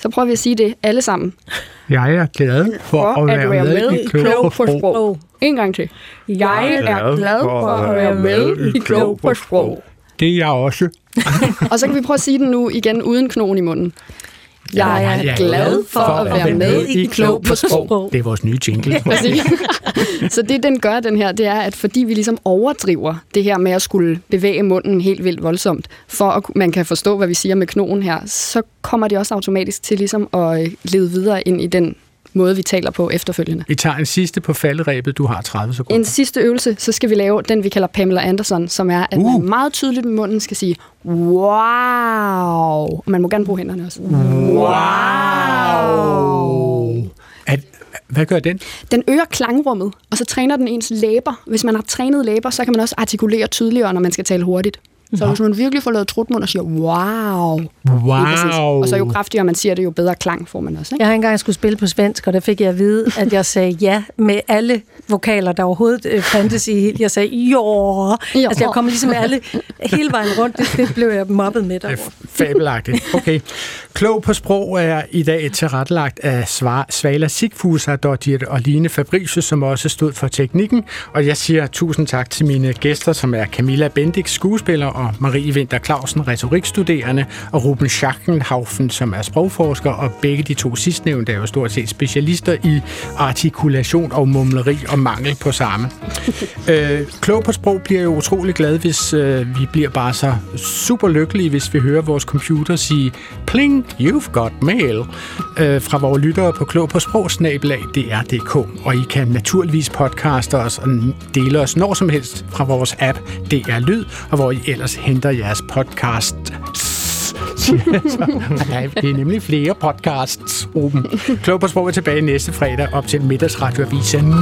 så prøver vi at sige det alle sammen. Jeg er glad for, for at, være at være med i Klog på Sprog. En gang til. Jeg er glad for at være med i Klog på Sprog. Det er jeg også. og så kan vi prøve at sige den nu igen uden knogen i munden. Jeg er glad for at være med i Klog på Sprog. Det er vores nye jingle. så det, den gør, den her, det er, at fordi vi ligesom overdriver det her med at skulle bevæge munden helt vildt voldsomt, for at man kan forstå, hvad vi siger med knogen her, så kommer det også automatisk til ligesom at øh, lede videre ind i den måde, vi taler på efterfølgende. Vi tager en sidste på falderæbet. Du har 30 sekunder. En sidste øvelse, så skal vi lave den, vi kalder Pamela Anderson, som er, at uh. man meget tydeligt med munden skal sige, wow. Man må gerne bruge hænderne også. Wow. At, hvad gør den? Den øger klangrummet, og så træner den ens læber. Hvis man har trænet læber, så kan man også artikulere tydeligere, når man skal tale hurtigt. Så hvis man virkelig får lavet trutmund og siger, wow. Wow. Og så jo kraftigere man siger det, jo bedre klang får man også. Ikke? Jeg har engang skulle spille på svensk, og der fik jeg at vide, at jeg sagde ja med alle vokaler, der overhovedet øh, fandtes i. Jeg sagde jo. Altså jeg kom ligesom alle hele vejen rundt. Det, det blev jeg mobbet med derovre. Fabelagtigt. Okay. Klog på sprog er i dag tilrettelagt af Svala Sigfusa, Dottir og Line Fabricius, som også stod for teknikken. Og jeg siger tusind tak til mine gæster, som er Camilla Bendik, skuespiller og Marie Winter Clausen, retorikstuderende, og Ruben Schackenhaufen, som er sprogforsker, og begge de to sidstnævnte er jo stort set specialister i artikulation og mumleri og mangel på samme. øh, klog på sprog bliver jo utrolig glad, hvis øh, vi bliver bare så super lykkelige, hvis vi hører vores computer sige pling, you've got mail øh, fra vores lyttere på klog på sprogsnabelag dr.dk. Og I kan naturligvis podcaste os og dele os når som helst fra vores app DR Lyd, og hvor I ellers henter jeres podcast. Det er nemlig flere podcasts, Ruben. Klog på sprog er tilbage næste fredag op til middagsradioavisen.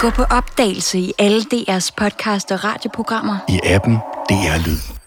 Gå på opdagelse i alle DR's podcast og radioprogrammer. I appen DR Lyd.